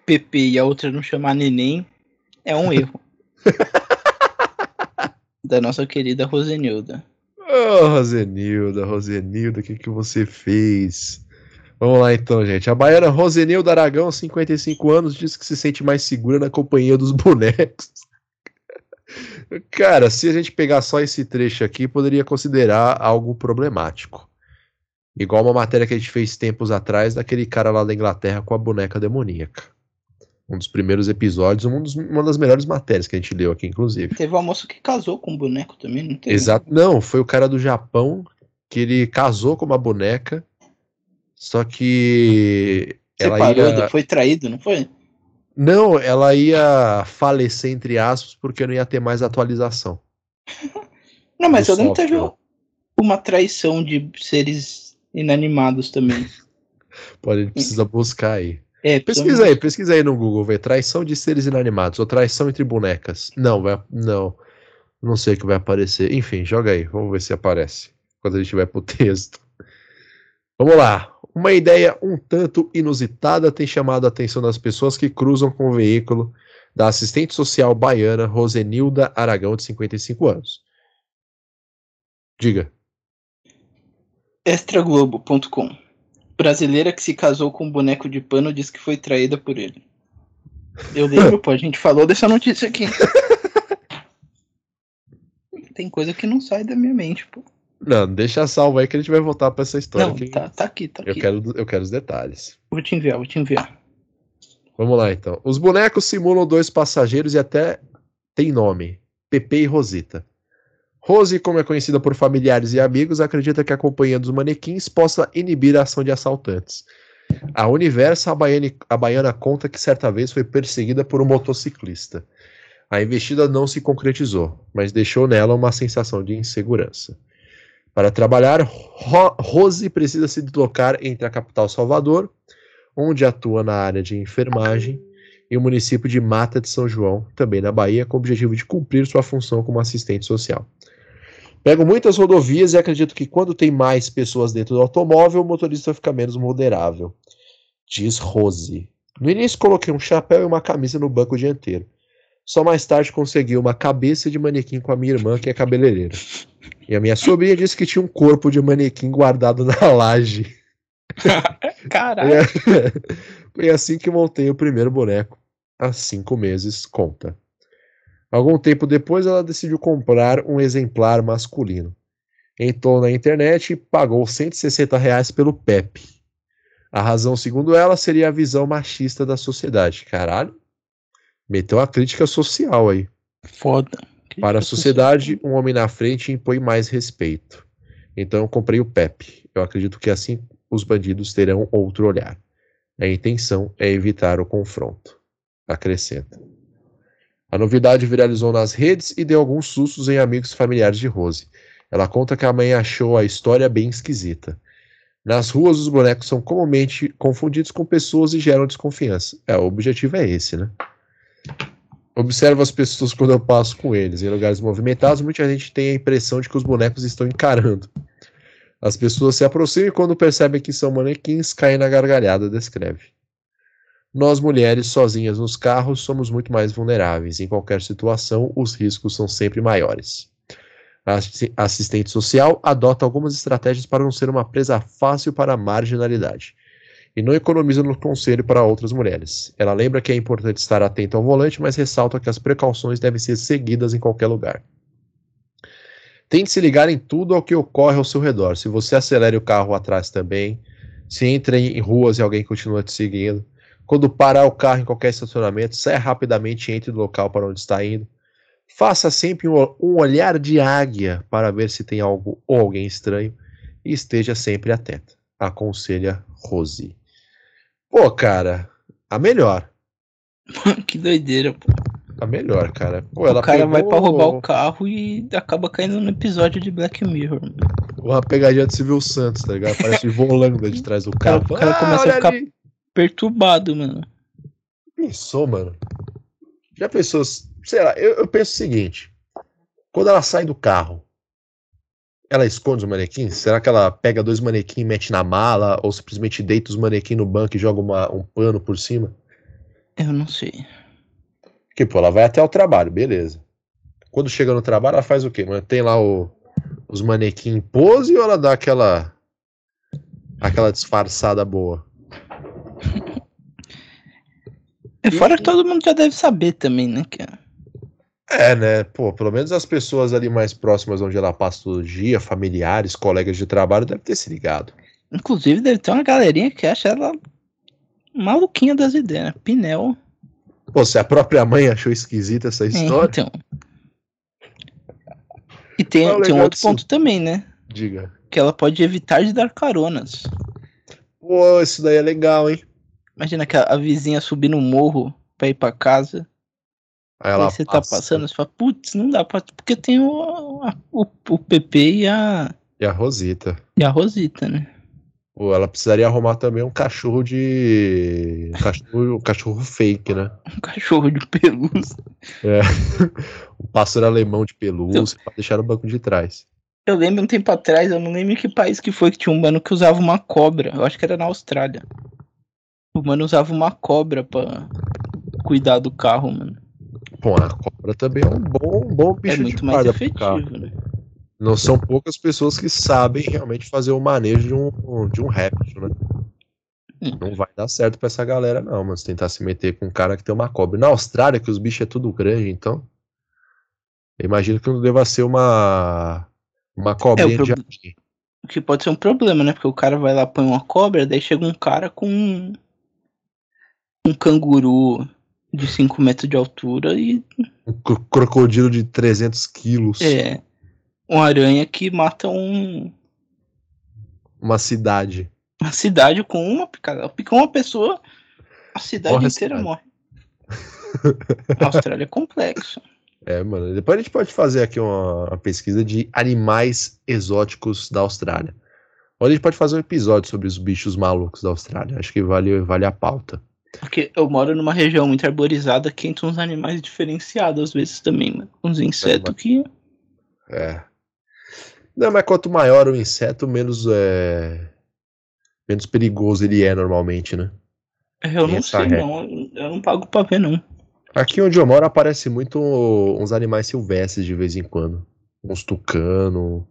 PP e a outra não chamar neném, é um erro. da nossa querida Rosenilda. Ô, Rosenilda, Rosenilda, o que, que você fez? Vamos lá então, gente. A baiana Rosenilda Aragão, 55 anos, diz que se sente mais segura na companhia dos bonecos. Cara, se a gente pegar só esse trecho aqui, poderia considerar algo problemático. Igual uma matéria que a gente fez tempos atrás daquele cara lá da Inglaterra com a boneca demoníaca. Um dos primeiros episódios, um dos- uma das melhores matérias que a gente leu aqui, inclusive. Teve uma moça que casou com um boneco também, não teve? Exato. Não, foi o cara do Japão que ele casou com uma boneca, só que ela Separou, ia... foi traído, não foi? Não, ela ia falecer, entre aspas, porque não ia ter mais atualização. Não, mas eu teve uma traição de seres inanimados também. Pode, ele precisa buscar aí. É, Pesquisa aí, pesquisa aí no Google, vê. Traição de seres inanimados, ou traição entre bonecas. Não, vai, não. Não sei o que vai aparecer. Enfim, joga aí, vamos ver se aparece. Quando a gente vai pro texto. Vamos lá. Uma ideia um tanto inusitada tem chamado a atenção das pessoas que cruzam com o veículo da assistente social baiana Rosenilda Aragão, de 55 anos. Diga. Extraglobo.com Brasileira que se casou com um boneco de pano diz que foi traída por ele. Eu lembro, pô, a gente falou dessa notícia aqui. Tem coisa que não sai da minha mente, pô. Não, deixa salvo aí que a gente vai voltar pra essa história. Não, que tá, tá aqui, tá eu, aqui. quero, eu quero os detalhes. Vou te enviar, vou te enviar. Vamos lá então. Os bonecos simulam dois passageiros e até tem nome: Pepe e Rosita. Rose, como é conhecida por familiares e amigos, acredita que a companhia dos manequins possa inibir a ação de assaltantes. A Universo, a baiana, a baiana conta que certa vez foi perseguida por um motociclista. A investida não se concretizou, mas deixou nela uma sensação de insegurança. Para trabalhar, Ro Rose precisa se deslocar entre a capital Salvador, onde atua na área de enfermagem, e o município de Mata de São João, também na Bahia, com o objetivo de cumprir sua função como assistente social. Pego muitas rodovias e acredito que quando tem mais pessoas dentro do automóvel, o motorista fica menos moderável. Diz Rose. No início coloquei um chapéu e uma camisa no banco dianteiro. Só mais tarde consegui uma cabeça de manequim com a minha irmã, que é cabeleireira. E a minha sobrinha disse que tinha um corpo de manequim guardado na laje. Caralho. Foi assim que montei o primeiro boneco. Há cinco meses, conta. Algum tempo depois, ela decidiu comprar um exemplar masculino. Entrou na internet e pagou 160 reais pelo Pepe. A razão, segundo ela, seria a visão machista da sociedade. Caralho. Meteu uma crítica social aí. Foda. Para a sociedade, um homem na frente impõe mais respeito. Então eu comprei o Pepe. Eu acredito que assim os bandidos terão outro olhar. A intenção é evitar o confronto. Acrescenta. A novidade viralizou nas redes e deu alguns sustos em amigos e familiares de Rose. Ela conta que a mãe achou a história bem esquisita. Nas ruas, os bonecos são comumente confundidos com pessoas e geram desconfiança. É, o objetivo é esse, né? Observo as pessoas quando eu passo com eles. Em lugares movimentados, muita gente tem a impressão de que os bonecos estão encarando. As pessoas se aproximam e, quando percebem que são manequins, caem na gargalhada, descreve. Nós, mulheres, sozinhas nos carros, somos muito mais vulneráveis. Em qualquer situação, os riscos são sempre maiores. A assi- assistente social adota algumas estratégias para não ser uma presa fácil para a marginalidade. E não economiza no conselho para outras mulheres. Ela lembra que é importante estar atento ao volante, mas ressalta que as precauções devem ser seguidas em qualquer lugar. Tente se ligar em tudo ao que ocorre ao seu redor. Se você acelera o carro atrás também, se entra em ruas e alguém continua te seguindo, quando parar o carro em qualquer estacionamento, saia rapidamente e entre no local para onde está indo. Faça sempre um, um olhar de águia para ver se tem algo ou alguém estranho e esteja sempre atenta. Aconselha Rose. Pô, cara, a melhor. que doideira, pô. A melhor, cara. Pô, o cara vai pegou pra roubar o carro e acaba caindo no episódio de Black Mirror. mano. uma pegadinha de Silvio Santos, tá ligado? Parece volando de trás do carro. O cara Ah, começa a ficar- ali. Perturbado, mano. Pensou, mano? Já pensou? Sei lá, eu, eu penso o seguinte: quando ela sai do carro, ela esconde os manequins? Será que ela pega dois manequins e mete na mala? Ou simplesmente deita os manequins no banco e joga uma- um pano por cima? Eu não sei. Porque, pô, ela vai até o trabalho, beleza. Quando chega no trabalho, ela faz o quê? Mano? Tem lá o- os manequins em pose ou ela dá aquela. aquela disfarçada boa? É fora que todo mundo já deve saber também, né? Que É, né? Pô, pelo menos as pessoas ali mais próximas onde ela passa todo dia, familiares, colegas de trabalho, deve ter se ligado. Inclusive, deve ter uma galerinha que acha ela maluquinha das ideias, né? Pinel. Pô, se a própria mãe achou esquisita essa É, história, então. E tem, é tem um outro ponto também, né? diga. Que ela pode evitar de dar caronas. Pô, isso daí é legal, hein? Imagina que a, a vizinha subir no morro pra ir pra casa. Aí Aí ela você tá passa. passando, você fala, putz, não dá pra. Porque tem o, a- o, o PP e a, E a Rosita. e a Rosita, né? Pô, ela precisaria arrumar também um cachorro de. Um cachorro, um cachorro fake, né? Um cachorro de pelúcia. Um pássaro alemão de pelúcia pra deixar no banco de trás. Eu lembro um tempo atrás, eu não lembro em que país que foi que tinha um mano que usava uma cobra. Eu acho que era na Austrália. O mano usava uma cobra pra cuidar do carro, mano. Pô, a cobra também é um bom, um bom bicho é de muito mais pro carro. efetivo, né? Não são poucas pessoas que sabem realmente fazer o manejo de um, de um réptil, né? Não vai dar certo pra essa galera, não, mas tentar se meter com um cara que tem uma cobra. Na Austrália, que os bichos é tudo grande, então. Eu imagino que não deva ser uma. Uma cobrinha É, o de que pode ser um problema, né? Porque o cara vai lá, põe uma cobra, daí chega um cara com um, canguru de 5 metros de altura e Um cro- crocodilo de 300 quilos. é uma aranha que mata um, Uma cidade. uma cidade com uma picada. Pica uma pessoa, a cidade Morre inteira cidade. morre. A Austrália é complexo. É, mano. Depois a gente pode fazer aqui uma, uma pesquisa de animais exóticos da Austrália. Ou a gente pode fazer um episódio sobre os bichos malucos da Austrália. Acho que vale, vale a pauta. Porque eu moro numa região muito arborizada que entra uns animais diferenciados às vezes também, mano. Uns insetos que. É. Não, mas quanto maior o inseto, menos é. Menos perigoso ele é normalmente, né? Eu Tem não essa sei, regra. não. Eu não pago pra ver, não. Aqui onde eu moro aparece muito uns animais silvestres de vez em quando. Uns tucano,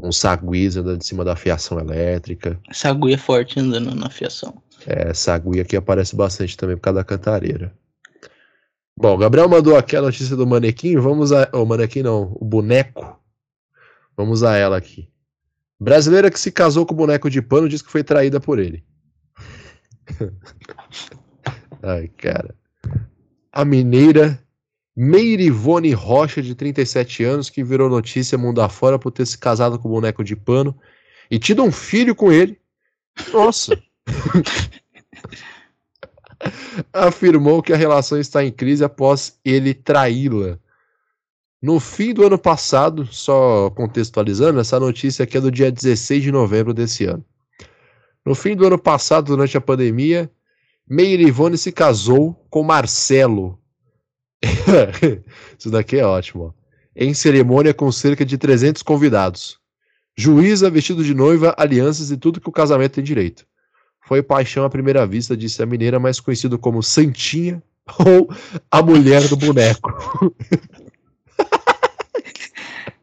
uns saguis andando de cima da fiação elétrica. Agulha é forte andando na fiação. É, sagui aqui aparece bastante também por causa da cantareira. Bom, Gabriel mandou aqui a notícia do manequim. Vamos a. O manequim não, o boneco. Vamos a ela aqui. Brasileira que se casou com o boneco de pano diz que foi traída por ele. Ai, cara. A mineira Meirivone Rocha, de 37 anos, que virou notícia mundo afora por ter se casado com o boneco de pano e tido um filho com ele. Nossa! Afirmou que a relação está em crise após ele traí-la. No fim do ano passado, só contextualizando, essa notícia aqui é do dia 16 de novembro desse ano. No fim do ano passado, durante a pandemia, Meire Ivone se casou com Marcelo. Isso daqui é ótimo. ó. Em cerimônia com cerca de 300 convidados. Juíza, vestido de noiva, alianças e tudo que o casamento tem direito. Foi paixão à primeira vista, disse a mineira, mais conhecido como Santinha ou a mulher do boneco.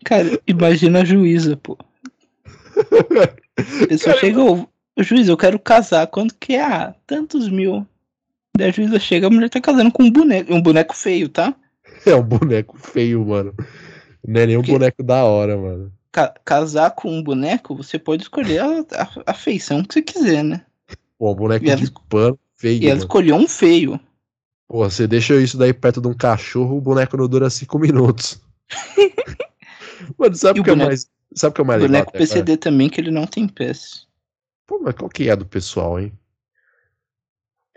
Cara, imagina a juíza, pô. A pessoa Cara, chega, ô, juiz, eu quero casar. Quanto que é? Ah, tantos mil. Daí a juíza chega, a mulher tá casando com um boneco. Um boneco feio, tá? É um boneco feio, mano. Não é nem um boneco da hora, mano. Ca- casar com um boneco, você pode escolher a, a, a feição que você quiser, né? Pô, um boneco ela- de pano feio, E ela mano. escolheu um feio. Pô, você deixa isso daí perto de um cachorro, o boneco não dura cinco minutos. mano, sabe o o que é boneco- mais. Sabe o que é mais legal? boneco cara? PCD também, que ele não tem pés. Pô, mas qual que é do pessoal, hein?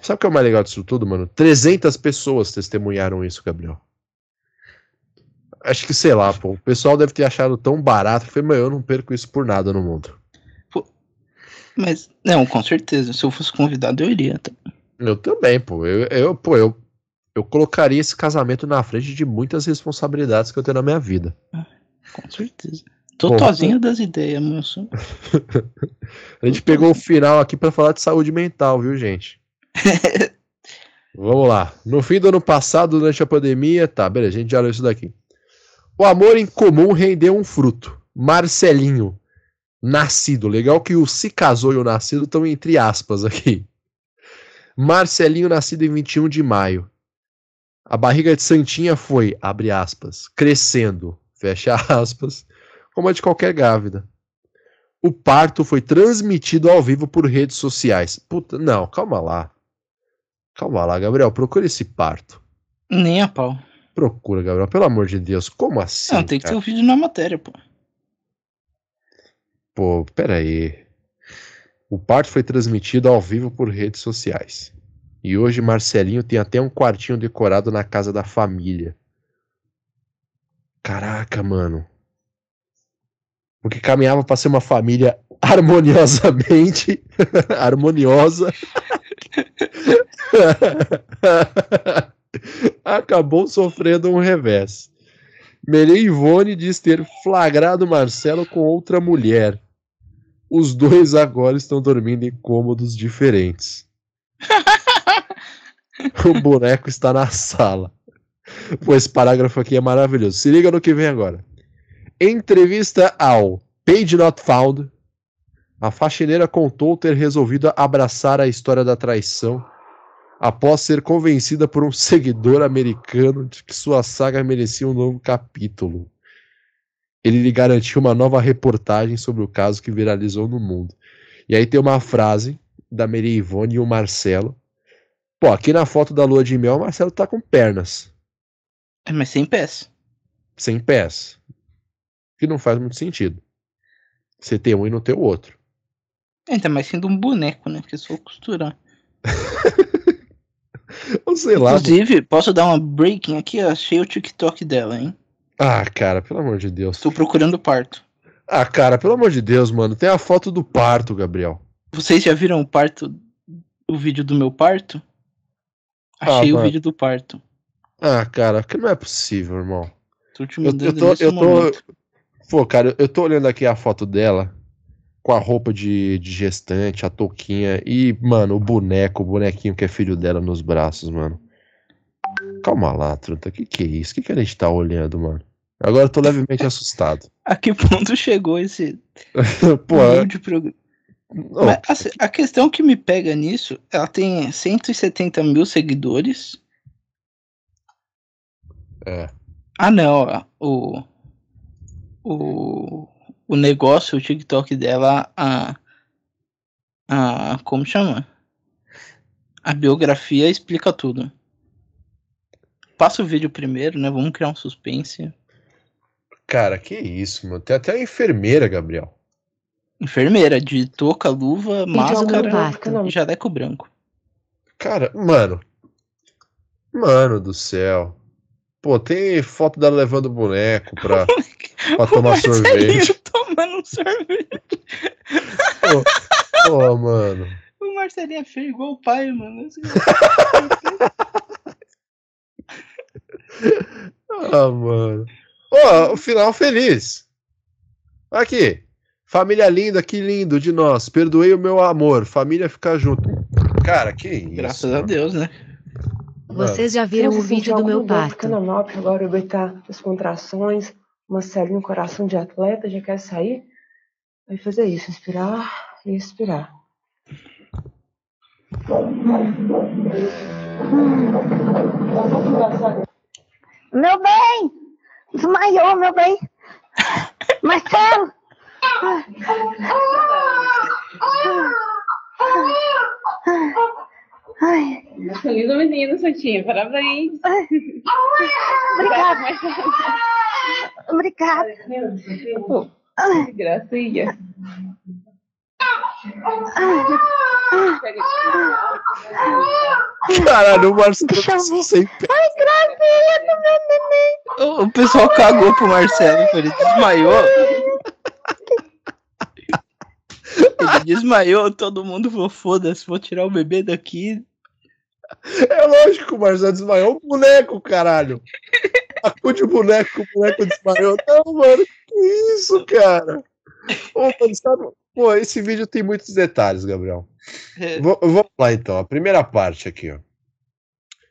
Sabe o que é o mais legal disso tudo, mano? 300 pessoas testemunharam isso, Gabriel. Acho que, sei lá, pô. O pessoal deve ter achado tão barato que foi, meu, eu não perco isso por nada no mundo. Mas, não, com certeza. Se eu fosse convidado, eu iria. Eu também, pô. Eu, eu, pô, eu, eu colocaria esse casamento na frente de muitas responsabilidades que eu tenho na minha vida. Com certeza. Tô Bom, tozinho das ideias, moço. A gente pegou o final aqui pra falar de saúde mental, viu, gente? Vamos lá. No fim do ano passado, durante a pandemia, tá, beleza, a gente já leu isso daqui. O amor em comum rendeu um fruto. Marcelinho, nascido. Legal que o se casou e o nascido estão entre aspas aqui. Marcelinho, nascido em 21 de maio. A barriga de Santinha foi, abre aspas, crescendo, fecha aspas, como a de qualquer grávida. O parto foi transmitido ao vivo por redes sociais. Puta, não, calma lá. Calma lá, Gabriel, procura esse parto. Nem a pau. Procura, Gabriel, pelo amor de Deus. Como assim? não, tem que ter o vídeo na matéria, pô. Pô, peraí. O parto foi transmitido ao vivo por redes sociais. E hoje Marcelinho tem até um quartinho decorado na casa da família. Caraca, mano. Porque caminhava pra ser uma família harmoniosamente harmoniosa. Acabou sofrendo um revés. Melê Ivone diz ter flagrado Marcelo com outra mulher. Os dois agora estão dormindo em cômodos diferentes. o boneco está na sala. Pô, esse parágrafo aqui é maravilhoso. Se liga no que vem agora. Entrevista ao Page Not Found. A faxineira contou ter resolvido abraçar a história da traição após ser convencida por um seguidor americano de que sua saga merecia um novo capítulo. Ele lhe garantiu uma nova reportagem sobre o caso que viralizou no mundo. E aí tem uma frase da Maria Ivone e o Marcelo. Pô, aqui na foto da lua de mel, o Marcelo tá com pernas, É, mas sem pés. sem pés. Que não faz muito sentido. Você ter um e não ter o outro. Ainda mais sendo um boneco, né? Que é só costurar. Eu sei lá. Inclusive, posso dar uma breaking aqui? Achei o TikTok dela, hein? Ah, cara, pelo amor de Deus. Tô procurando parto. Ah, cara, pelo amor de Deus, mano. Tem a foto do parto, Gabriel. Vocês já viram o parto? O vídeo do meu parto? Ah, Achei o mano. vídeo do parto. Ah, cara, que não é possível, irmão. Tô te Eu, eu mandando tô, nesse eu tô, momento. pô, cara, eu tô olhando aqui a foto dela com a roupa de, de gestante, a touquinha e, mano, o boneco, o bonequinho que é filho dela nos braços, mano. Calma lá, truta, que que é isso? Que que a gente tá olhando, mano? Agora eu tô levemente assustado. A que ponto chegou esse Pô, é- programa? não, Mas, assim, a questão que me pega nisso, ela tem 170 mil seguidores. é. Ah, não, o, o, o negócio, o TikTok dela, a, a, como chama? A biografia explica tudo. Passa o vídeo primeiro, né? Vamos criar um suspense. Cara, que isso, mano. Tem até a enfermeira, Gabriel. Enfermeira, de touca, luva, máscara parto. e jaleco branco. Cara, mano. Mano do céu. Pô, tem foto dela levando boneco pra, pra tomar Marcelinho sorvete. tomando um sorvete. Pô, mano. O Marcelinho é feio igual o pai, mano. Ah, mano. Ó, o final feliz. Aqui. Família linda, que lindo de nós. Perdoei o meu amor. Família ficar junto. Cara, que isso. Graças a Deus, né? Mano. Vocês já viram o vídeo do meu parto? Canonópolis, agora o bebê tá as contrações, Marcelinho, coração de atleta, já quer sair. Vai fazer isso, inspirar e expirar. Meu bem! Desmaiou, meu bem! Marcelo! Ai, Lindo menino, Santinho. Parabéns. obrigada, obrigada. Que gracinha. Caralho, o Marcelo ver. sem Ai, gracinha do meu neném. O, o pessoal cagou pro Marcelo, ele desmaiou. Ele desmaiou, todo mundo falou, foda-se, vou tirar o bebê daqui. É lógico o Marcelo desmaiou o boneco, caralho. Acude o boneco, o boneco desmaiou. Não, mano, que isso, cara? Ô, mano, sabe? Pô, esse vídeo tem muitos detalhes, Gabriel. É, Vou- Vamos lá então, a primeira parte aqui, ó.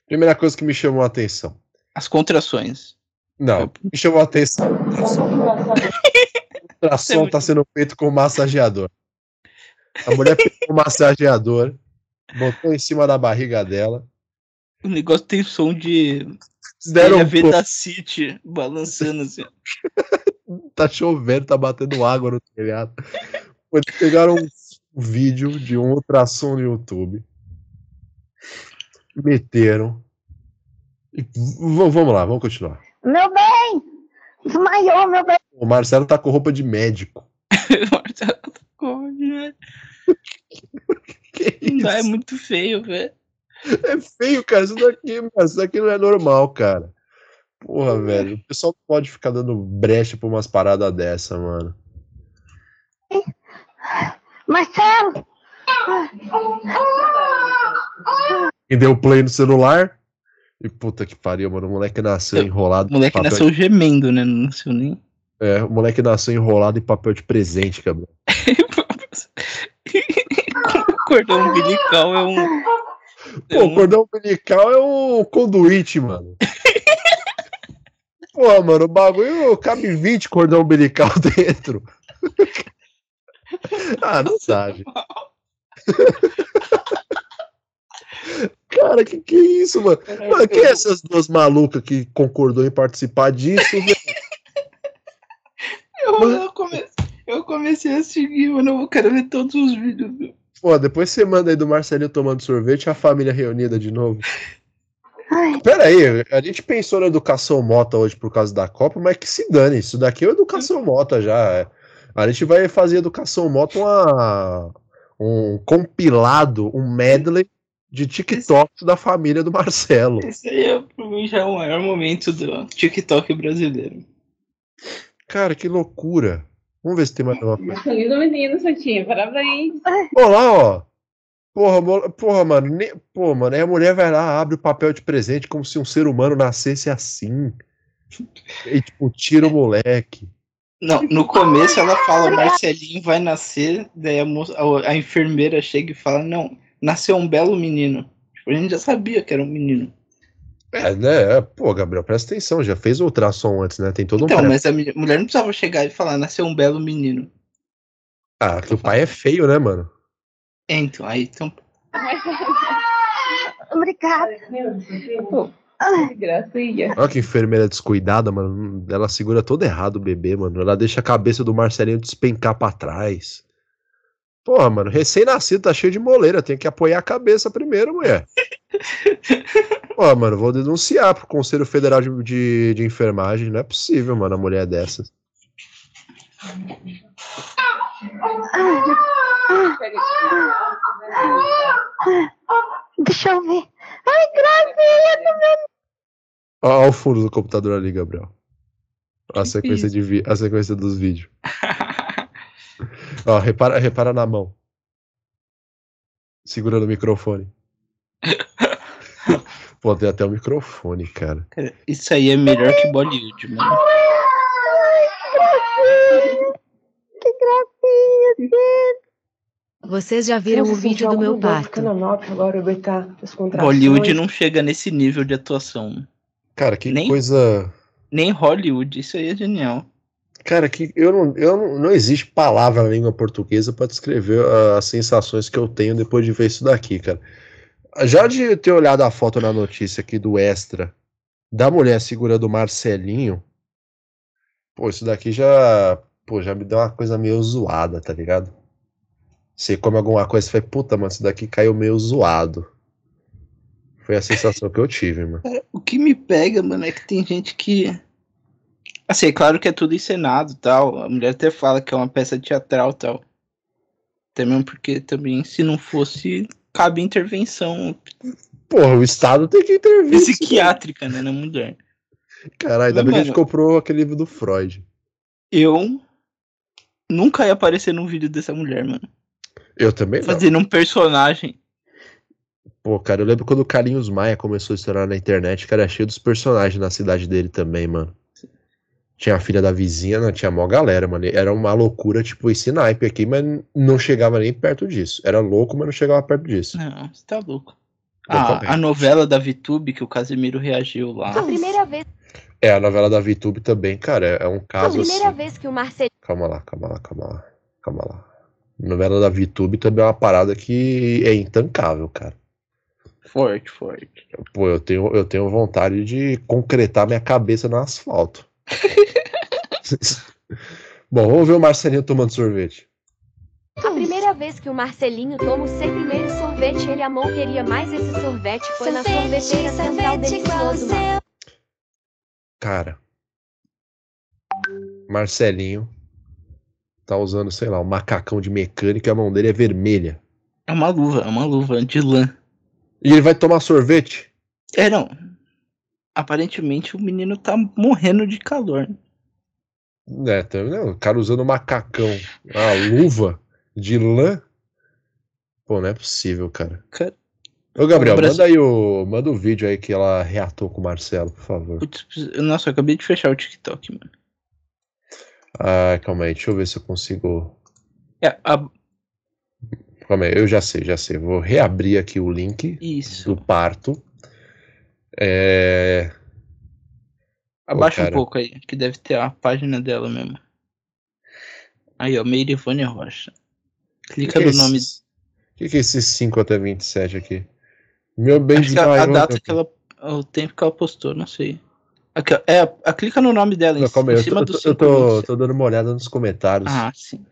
Primeira coisa que me chamou a atenção. As contrações. Não, me chamou a atenção. O ultrassom tá sendo feito com massageador. A mulher pegou o massageador, botou em cima da barriga dela. O negócio tem som de deram um Veda City balançando assim. tá chovendo, tá batendo água no telhado. Eles pegaram um vídeo de um ultrassom no YouTube, meteram. E vamos lá, vamos continuar. Meu bem! Desmaiou, meu bem. O Marcelo tá com roupa de médico. Marcelo tá com- Que Não dá, é isso? muito feio, velho. É feio, cara. Isso daqui, mano, isso daqui não é normal, cara. Porra, velho. O pessoal não pode ficar dando brecha pra umas paradas dessa, mano. Marcelo! E deu play no celular. E puta que pariu, mano. O moleque nasceu enrolado. O moleque nasceu gemendo, né? Não nasceu nem. É, o moleque nasceu enrolado em papel de presente, Gabriel. o cordão umbilical é um. é Pô, o um- cordão umbilical é o conduíte, mano. Pô, mano, o bagulho cabe 20 cordão umbilical dentro. Ah, não sabe. Cara, que que é isso, mano? Mano, quem é essas duas malucas que concordou em participar disso, velho? Eu, Mano. eu, come- eu comecei a seguir, mano. Eu quero ver todos os vídeos. Pô, depois você manda aí do Marcelinho tomando sorvete e a família reunida de novo. Ai, Pera aí, a gente pensou na educação mota hoje por causa da Copa, mas que se dane, isso daqui é educação mota já. é. A gente vai fazer educação mota uma, um compilado, um medley de TikToks da família do Marcelo. Esse aí é, pra mim, já é o maior momento do TikTok brasileiro. Cara, que loucura. Vamos ver se tem mais uma coisa. Lindo menino. Parabéns. Olá, ó. Porra, porra, mano. ne- Pô, mano, aí a mulher vai lá, abre o papel de presente como se um ser humano nascesse assim. E, tipo, tira o moleque. Não, no começo ela fala, Marcelinho vai nascer, daí a, moça, a, a enfermeira chega e fala, não, nasceu um belo menino. Tipo, a gente já sabia que era um menino. É, né? Pô, Gabriel, presta atenção, já fez o ultrassom antes, né? Tem todo um. Então, mas a mulher não precisava chegar e falar, nasceu um belo menino. Ah, que o pai é feio, né, mano? Então, aí, então, obrigada. Pô, Ai, que gracinha. Olha que enfermeira descuidada, mano. Ela segura todo errado o bebê, mano. Ela deixa a cabeça do Marcelinho despencar pra trás. Porra, mano, recém-nascido tá cheio de moleira. Tem que apoiar a cabeça primeiro, mulher. Porra, mano, vou denunciar pro Conselho Federal de, de, de Enfermagem. Não é possível, mano, a mulher dessas. Deixa eu ver. Ai, gracinha do meu. Ó o fundo do computador ali, Gabriel. A sequência, de vi a sequência dos vídeos. Ó, repara, repara na mão. Segurando o microfone. Pô, tem até o microfone, cara. cara, isso aí é melhor que Bollywood, mano. Ai, que gracinha. Que gracinha, gente. Vocês já viram o vídeo do meu parto? Agora tá. Bollywood não chega nesse nível de atuação. Cara, que Nem- coisa. Nem Hollywood, isso aí é genial. Cara, que eu não, eu não, não existe palavra na língua portuguesa pra descrever ah, as sensações que eu tenho depois de ver isso daqui, cara. Já de ter olhado a foto na notícia aqui do Extra da mulher segurando o Marcelinho, pô, isso daqui já, pô, já me deu uma coisa meio zoada, tá ligado? Você come alguma coisa e fala, puta, mano, isso daqui caiu meio zoado. Foi a sensação que eu tive, mano. O que me pega, mano, é que tem gente que. Assim, é claro que é tudo encenado e tal. A mulher até fala que é uma peça teatral e tal. Até mesmo porque também, se não fosse, cabe intervenção Porra, o Estado tem que intervir. psiquiátrica, né, na mulher. Caralho, ainda bem que a gente comprou aquele livro do Freud. Eu nunca ia aparecer num vídeo dessa mulher, mano. Eu também não. Fazendo um personagem. Pô, cara, eu lembro quando o Carlinhos Maia começou a estourar na internet, que era cheio dos personagens na cidade dele também, mano. Tinha a filha da vizinha, não, tinha mó galera, mano. Era uma loucura, tipo, esse naipe aqui, mas não chegava nem perto disso. Era louco, mas não chegava perto disso. Não, você tá louco. Também. A, a novela da VTube que o Casemiro reagiu lá. A primeira vez, É, a novela da VTube também, cara, é, é um a caso primeira assim. vez que o Marcelinho Calma lá, calma lá, calma lá, calma lá. Novela da VTube também é uma parada que é intancável, cara. Forte, forte. Pô, eu tenho, eu tenho vontade de concretar minha cabeça no asfalto. Bom, vamos ver o Marcelinho tomando sorvete. A primeira vez que o Marcelinho toma o seu primeiro sorvete, ele amou queria mais esse sorvete. Foi na sorveteira central delicioso. Cara, Marcelinho tá usando, sei lá, um macacão de mecânica e a mão dele é vermelha. É uma luva, é uma luva de lã. E ele vai tomar sorvete? É, não. Aparentemente o menino tá morrendo de calor. É, tá, não, o cara usando um macacão, uma luva de lã. Pô, não é possível, cara. Cara, Ô, Gabriel, Brasil- manda aí o, manda o vídeo aí que ela reatou com o Marcelo, por favor. putz, nossa, eu acabei de fechar o TikTok, mano. Ah, calma aí, deixa eu ver se eu consigo. É, a- Calma aí, eu já sei, já sei. Vou reabrir aqui o link isso. do parto. É. Abaixa um pouco aí, que deve ter a página dela mesmo. Aí, ó, Meirivânia Rocha. Clica que no é nome. O que, que é esses 5 até 27 aqui? Meu bem Acho de que a, a data que ela. O tempo que ela postou, não sei. Aqui, ó, é, a, clica no nome dela, Não, em, calma em eu cima tô, do eu tô, cinco eu tô- tô dando uma olhada nos comentários. Ah, sim.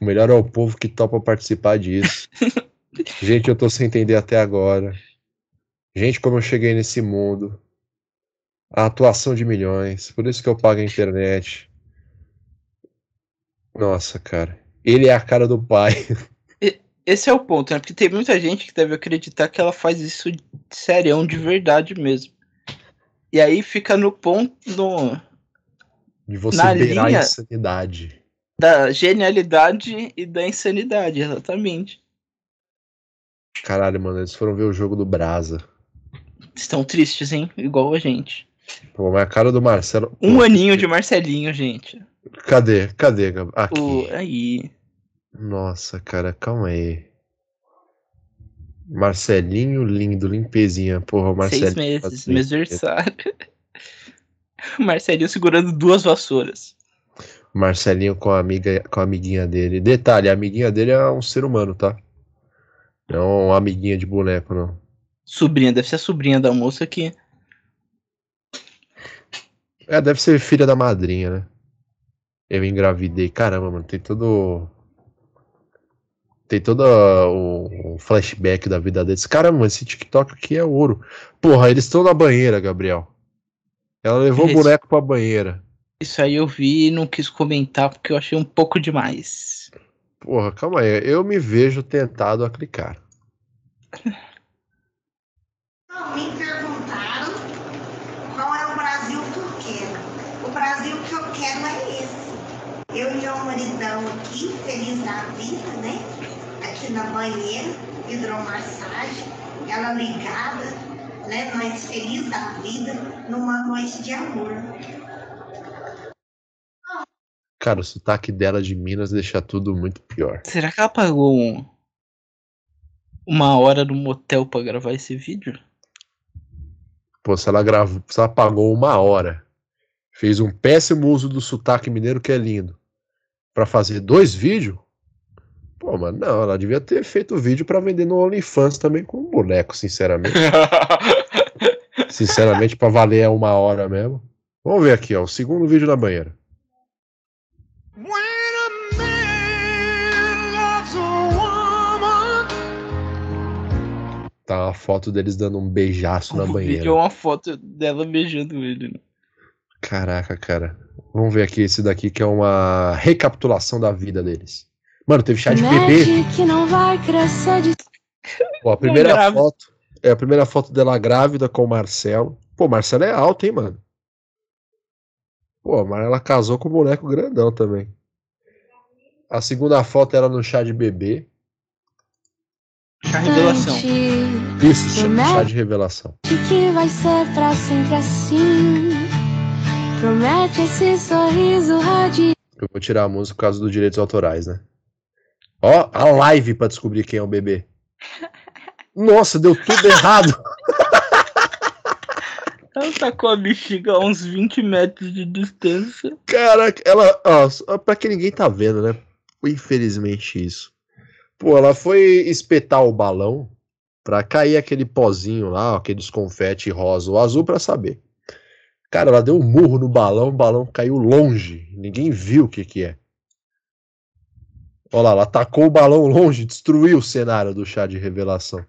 O melhor é o povo que topa participar disso. Gente, eu tô sem entender até agora. Gente, como eu cheguei nesse mundo. A atuação de milhões. Por isso que eu pago a internet. Nossa, cara. Ele é a cara do pai. Esse é o ponto, né? Porque tem muita gente que deve acreditar que ela faz isso serião de verdade mesmo. E aí fica no ponto no, De você Na beirar linha- a insanidade. da genialidade e da insanidade, exatamente. Caralho, mano, eles foram ver o jogo do Brasa. Estão tristes, hein? Igual a gente. Pô, mas a cara do Marcelo. Um Pô, aninho de Marcelinho, gente. Cadê? Cadê? Aqui. O, aí. Nossa, cara, calma aí. Marcelinho, lindo, limpezinha. Porra, o Marcelinho. seis meses, meu aniversário. Marcelinho segurando duas vassouras. Marcelinho com a amiga, com a amiguinha dele. Detalhe, a amiguinha dele é um ser humano, tá? Não é uma amiguinha de boneco, não. Sobrinha, deve ser a sobrinha da moça que. É, deve ser filha da madrinha, né? Eu engravidei. Caramba, mano, tem todo. Tem todo o, o flashback da vida deles. Caramba, esse TikTok aqui é ouro. Porra, eles estão na banheira, Gabriel. Ela levou o boneco pra banheira. Isso aí eu vi e não quis comentar porque eu achei um pouco demais. Porra, calma aí. Eu me vejo tentado a clicar. Me perguntaram qual é o Brasil que eu quero. O Brasil que eu quero é esse. Eu e meu maridão aqui, feliz da vida, né? Aqui na banheira, hidromassagem, ela ligada, né? Nós feliz da vida, numa noite de amor. Cara, o sotaque dela de Minas deixa tudo muito pior. Será que ela pagou um- uma hora no motel pra gravar esse vídeo? Pô, se ela gravou, se ela pagou uma hora, fez um péssimo uso do sotaque mineiro que é lindo, pra fazer dois vídeos, pô, mano, não, ela devia ter feito o vídeo pra vender no OnlyFans também com um boneco, sinceramente. sinceramente, pra valer é uma hora mesmo. Vamos ver aqui, ó, o segundo vídeo da banheira. Tá uma foto deles dando um beijaço na o banheira. vídeo é uma foto dela beijando ele. Né? Caraca, cara. Vamos ver aqui esse daqui que é uma recapitulação da vida deles. Mano, teve chá de bebê. que não vai crescer de Ó, a primeira grávida. foto é a primeira foto dela grávida com o Marcelo. Pô, Marcelo é alto, hein, mano? Pô, mas ela casou com o boneco grandão também. A segunda foto era no chá de bebê. A revelação. Isso, chá, chá de revelação. que vai ser pra sempre assim. Promete esse sorriso radiante. Eu vou tirar a música por causa dos direitos autorais, né? Ó, a live pra descobrir quem é o bebê. Nossa, deu tudo errado. Ela tá com a bexiga a uns 20 metros de distância. Caraca, ela. Ó, pra que ninguém tá vendo, né? Infelizmente isso. Pô, ela foi espetar o balão pra cair aquele pozinho lá, aqueles confete rosa ou azul pra saber. Cara, ela deu um murro no balão, o balão caiu longe. Ninguém viu o que que é. Olha lá, ela atacou o balão longe, destruiu o cenário do chá de revelação.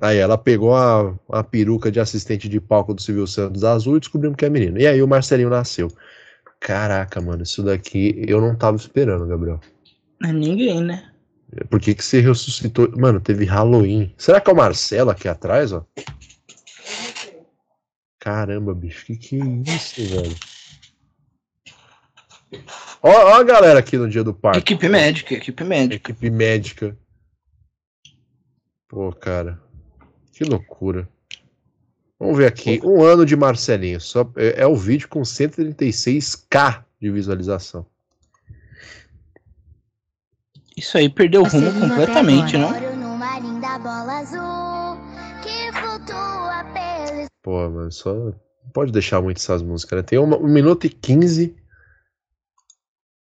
Aí ela pegou a, a peruca de assistente de palco do Silvio Santos azul e descobrimos que é menino. E aí o Marcelinho nasceu. Caraca, mano, isso daqui eu não tava esperando, Gabriel. É ninguém, né? Por que que você ressuscitou? Mano, teve Halloween. Será que é o Marcelo aqui atrás, ó? Caramba, bicho, que que é isso, velho? Ó, ó a galera aqui no dia do parque. Equipe médica, equipe médica. Equipe médica. Pô, cara. Que loucura. Vamos ver aqui. Um ano de Marcelinho. Só, é, é o vídeo com 136k de visualização. Isso aí perdeu o rumo completamente, pelo Pô, mano, só. Não pode deixar muito essas músicas, né? Tem uma, 1 minuto e 15.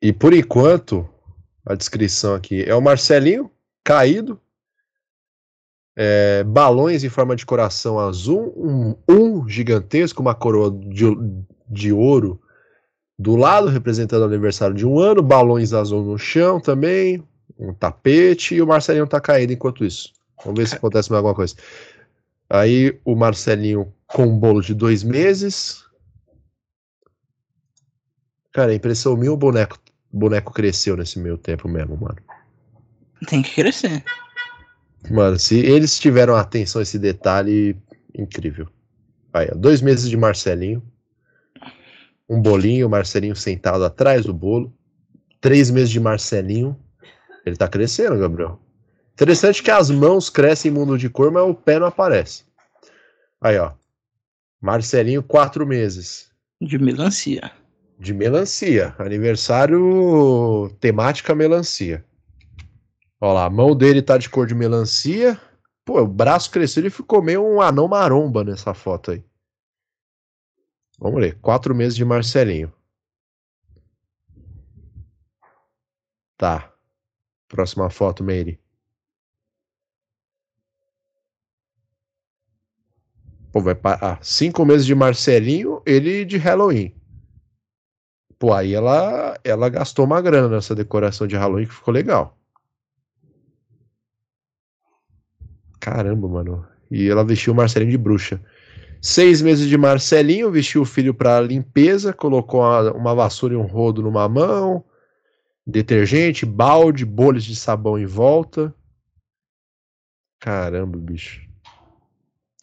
E por enquanto, a descrição aqui é o Marcelinho caído, é, balões em forma de coração azul, um, um gigantesco, uma coroa de, de ouro do lado, representando o aniversário de um ano, balões azul no chão também, um tapete, e o Marcelinho tá caído enquanto isso. Vamos ver se acontece mais alguma coisa. Aí o Marcelinho com um bolo de dois meses. Cara, impressão minha, o boneco, o boneco cresceu nesse meio tempo mesmo, mano. Tem que crescer. Mano, se eles tiveram atenção a esse detalhe, incrível. Aí, ó, dois meses de Marcelinho. Um bolinho, Marcelinho sentado atrás do bolo. Três meses de Marcelinho. Ele tá crescendo, Gabriel. Interessante que as mãos crescem em mundo de cor, mas o pé não aparece. Aí, ó. Marcelinho, quatro meses. De melancia. De melancia. Aniversário temática melancia. Olha lá, a mão dele tá de cor de melancia. Pô, o braço cresceu e ficou meio um anão maromba nessa foto aí. Vamos ler. Quatro meses de Marcelinho. Tá. Próxima foto, Meire. Pô, vai para ah, cinco meses de Marcelinho, ele de Halloween. Pô, aí ela, ela gastou uma grana nessa decoração de Halloween que ficou legal. Caramba, mano. E ela vestiu o Marcelinho de bruxa. Seis meses de Marcelinho, vestiu o filho pra limpeza, colocou uma, uma vassoura e um rodo numa mão, detergente, balde, bolhas de sabão em volta. Caramba, bicho.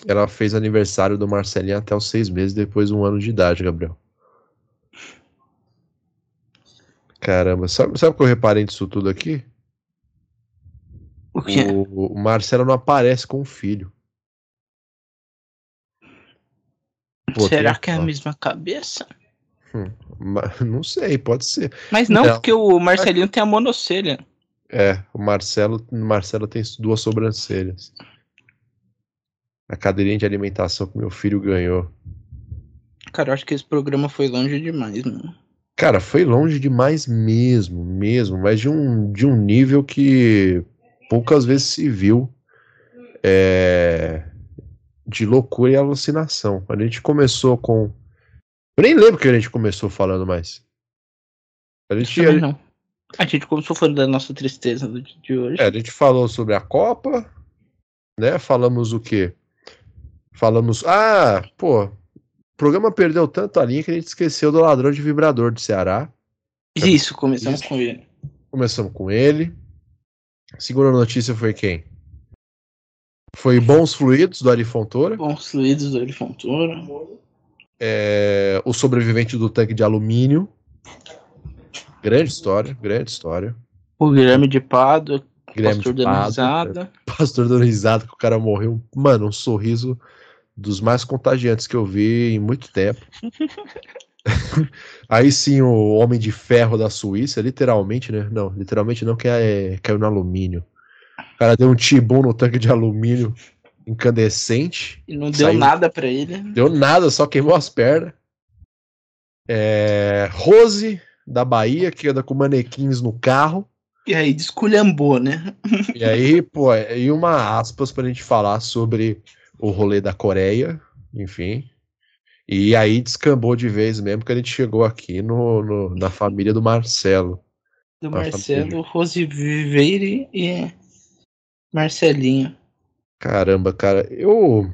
Ela fez aniversário do Marcelinho até os seis meses, depois de um ano de idade, Gabriel. Caramba, sabe, sabe o que eu reparei disso tudo aqui? O quê? O, o Marcelo não aparece com o filho. Pô, Será que é a mesma cabeça? Hum, não sei, pode ser. Mas não, Não. porque o Marcelinho tem a monocelha. É, o Marcelo, o Marcelo tem duas sobrancelhas. A cadeirinha de alimentação que meu filho ganhou. Cara, eu acho que esse programa foi longe demais, mano. Cara, foi longe demais mesmo, mesmo, mas de um, de um nível que poucas vezes se viu é, de loucura e alucinação. A gente começou com. Eu nem lembro que a gente começou falando mais. A gente, Também não. A gente começou falando da nossa tristeza do dia de hoje. É, a gente falou sobre a Copa, né? Falamos o quê? Falamos. Ah, pô, programa perdeu tanto a linha que a gente esqueceu do ladrão de vibrador do Ceará. Isso, começamos Isso. com ele. Começamos com ele. A segunda notícia foi quem? Foi Bons Fluidos, do Ari Fontoura. Bons fluidos do Fontoura. É, o sobrevivente do tanque de alumínio. Grande história, grande história. O Guilherme de Pádua. Guilherme Pastor de risada. Pastor risada que o cara morreu. Mano, um sorriso dos mais contagiantes que eu vi em muito tempo. Aí sim, o Homem de Ferro da Suíça, literalmente, né? Não, literalmente não, que é, caiu no alumínio. O cara deu um tibum no tanque de alumínio incandescente. E não deu Saiu- nada pra ele. Deu nada, só queimou as pernas. É, Rose, da Bahia, que anda com manequins no carro. E aí desculhambou, né? E aí, pô, e uma aspas pra gente falar sobre o rolê da Coreia, enfim. E aí descambou de vez mesmo que a gente chegou aqui no, no- na família do Marcelo. Do Marcelo, Rose Viveire e Marcelinho. Caramba, cara, eu.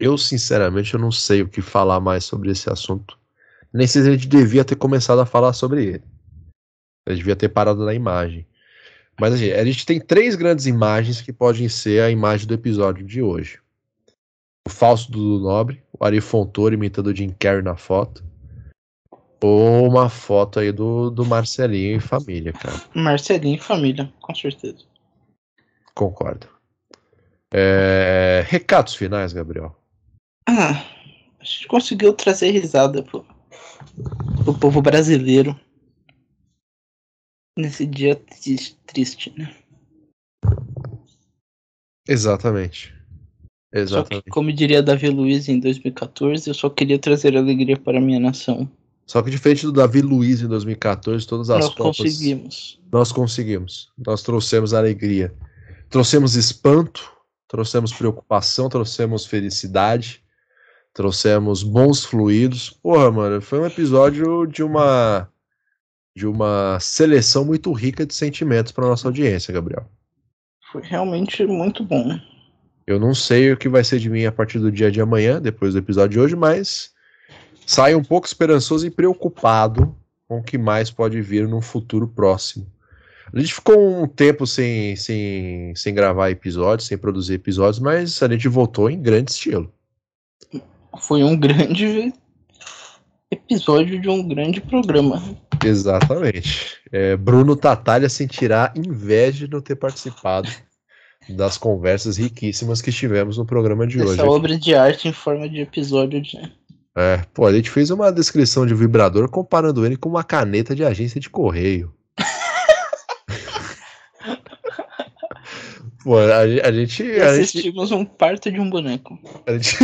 Eu, sinceramente, eu não sei o que falar mais sobre esse assunto. Nem sei se a gente devia ter começado a falar sobre ele. A gente devia ter parado na imagem. Mas assim, a gente tem três grandes imagens que podem ser a imagem do episódio de hoje. O falso do Dudu Nobre, o Ari Fontoura imitando o Jim Carrey na foto. Ou uma foto aí do, do Marcelinho e família, cara. Marcelinho e família, com certeza. Concordo. É, Recados finais, Gabriel. Ah, a gente conseguiu trazer risada pro, pro povo brasileiro. Nesse dia tris- triste, né? Exatamente. Só Exatamente. que, como diria Davi Luiz em 2014, eu só queria trazer alegria para a minha nação. Só que diferente do Davi Luiz em 2014, todas as Nós Copas. conseguimos. Nós conseguimos. Nós trouxemos alegria. Trouxemos espanto, trouxemos preocupação, trouxemos felicidade, trouxemos bons fluidos. Porra, mano, foi um episódio de uma de uma seleção muito rica de sentimentos para nossa audiência, Gabriel. Foi realmente muito bom. Eu não sei o que vai ser de mim a partir do dia de amanhã, depois do episódio de hoje, mas saio um pouco esperançoso e preocupado com o que mais pode vir no futuro próximo. A gente ficou um tempo sem, sem, sem gravar episódios, sem produzir episódios, mas a gente voltou em grande estilo. Foi um grande episódio de um grande programa. Exatamente. É, Bruno Tatalha sentirá inveja de não ter participado das conversas riquíssimas que tivemos no programa de hoje. Essa obra de arte em forma de episódio de. É, pô, a gente fez uma descrição de vibrador comparando ele com uma caneta de agência de correio. Pô, a, a gente. E A gente, assistimos um parto de um boneco. a gente-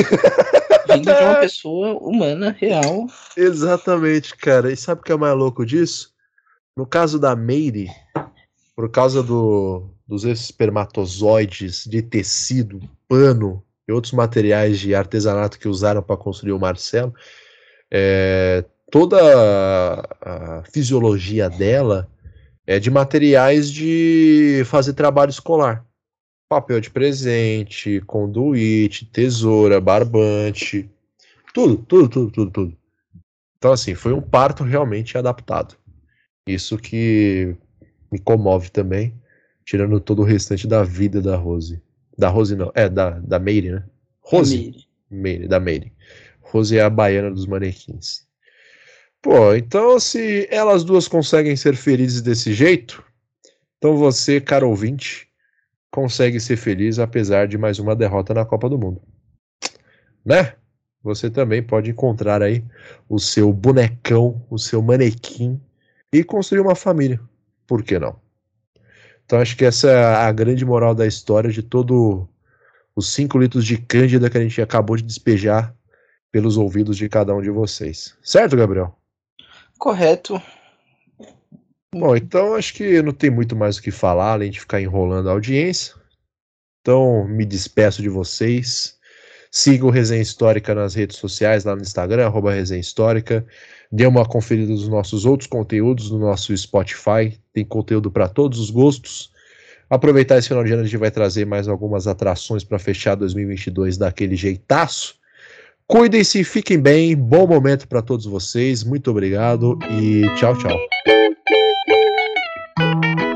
Vindo de uma pessoa humana, real. Exatamente, cara. E sabe o que é mais louco disso? No caso da Meire, por causa do, dos espermatozoides de tecido, pano e outros materiais de artesanato que usaram para construir o Marcelo, é, toda a, a fisiologia dela é de materiais de fazer trabalho escolar. Papel de presente, conduíte, tesoura, barbante, tudo, tudo, tudo, tudo, tudo. Então, assim, foi um parto realmente adaptado. Isso que me comove também, tirando todo o restante da vida da Rose. Da Rose não, é, da, da Meire, né? Rose? Meire. Meire, da Meire. Rose é a baiana dos manequins. Pô, então se elas duas conseguem ser felizes desse jeito, então você, caro ouvinte, consegue ser feliz apesar de mais uma derrota na Copa do Mundo. Né? Você também pode encontrar aí o seu bonecão, o seu manequim e construir uma família. Por que não? Então acho que essa é a grande moral da história de todo os 5 litros de cândida que a gente acabou de despejar pelos ouvidos de cada um de vocês. Certo, Gabriel? Correto. Bom, então acho que não tem muito mais o que falar, além de ficar enrolando a audiência. Então me despeço de vocês. Siga o Resenha Histórica nas redes sociais, lá no Instagram, arroba Resenha Histórica. Dê uma conferida nos nossos outros conteúdos no nosso Spotify. Tem conteúdo para todos os gostos. Aproveitar esse final de ano, a gente vai trazer mais algumas atrações para fechar 2022 daquele jeitaço. Cuidem-se, fiquem bem. Bom momento para todos vocês. Muito obrigado e tchau, tchau. Thank you.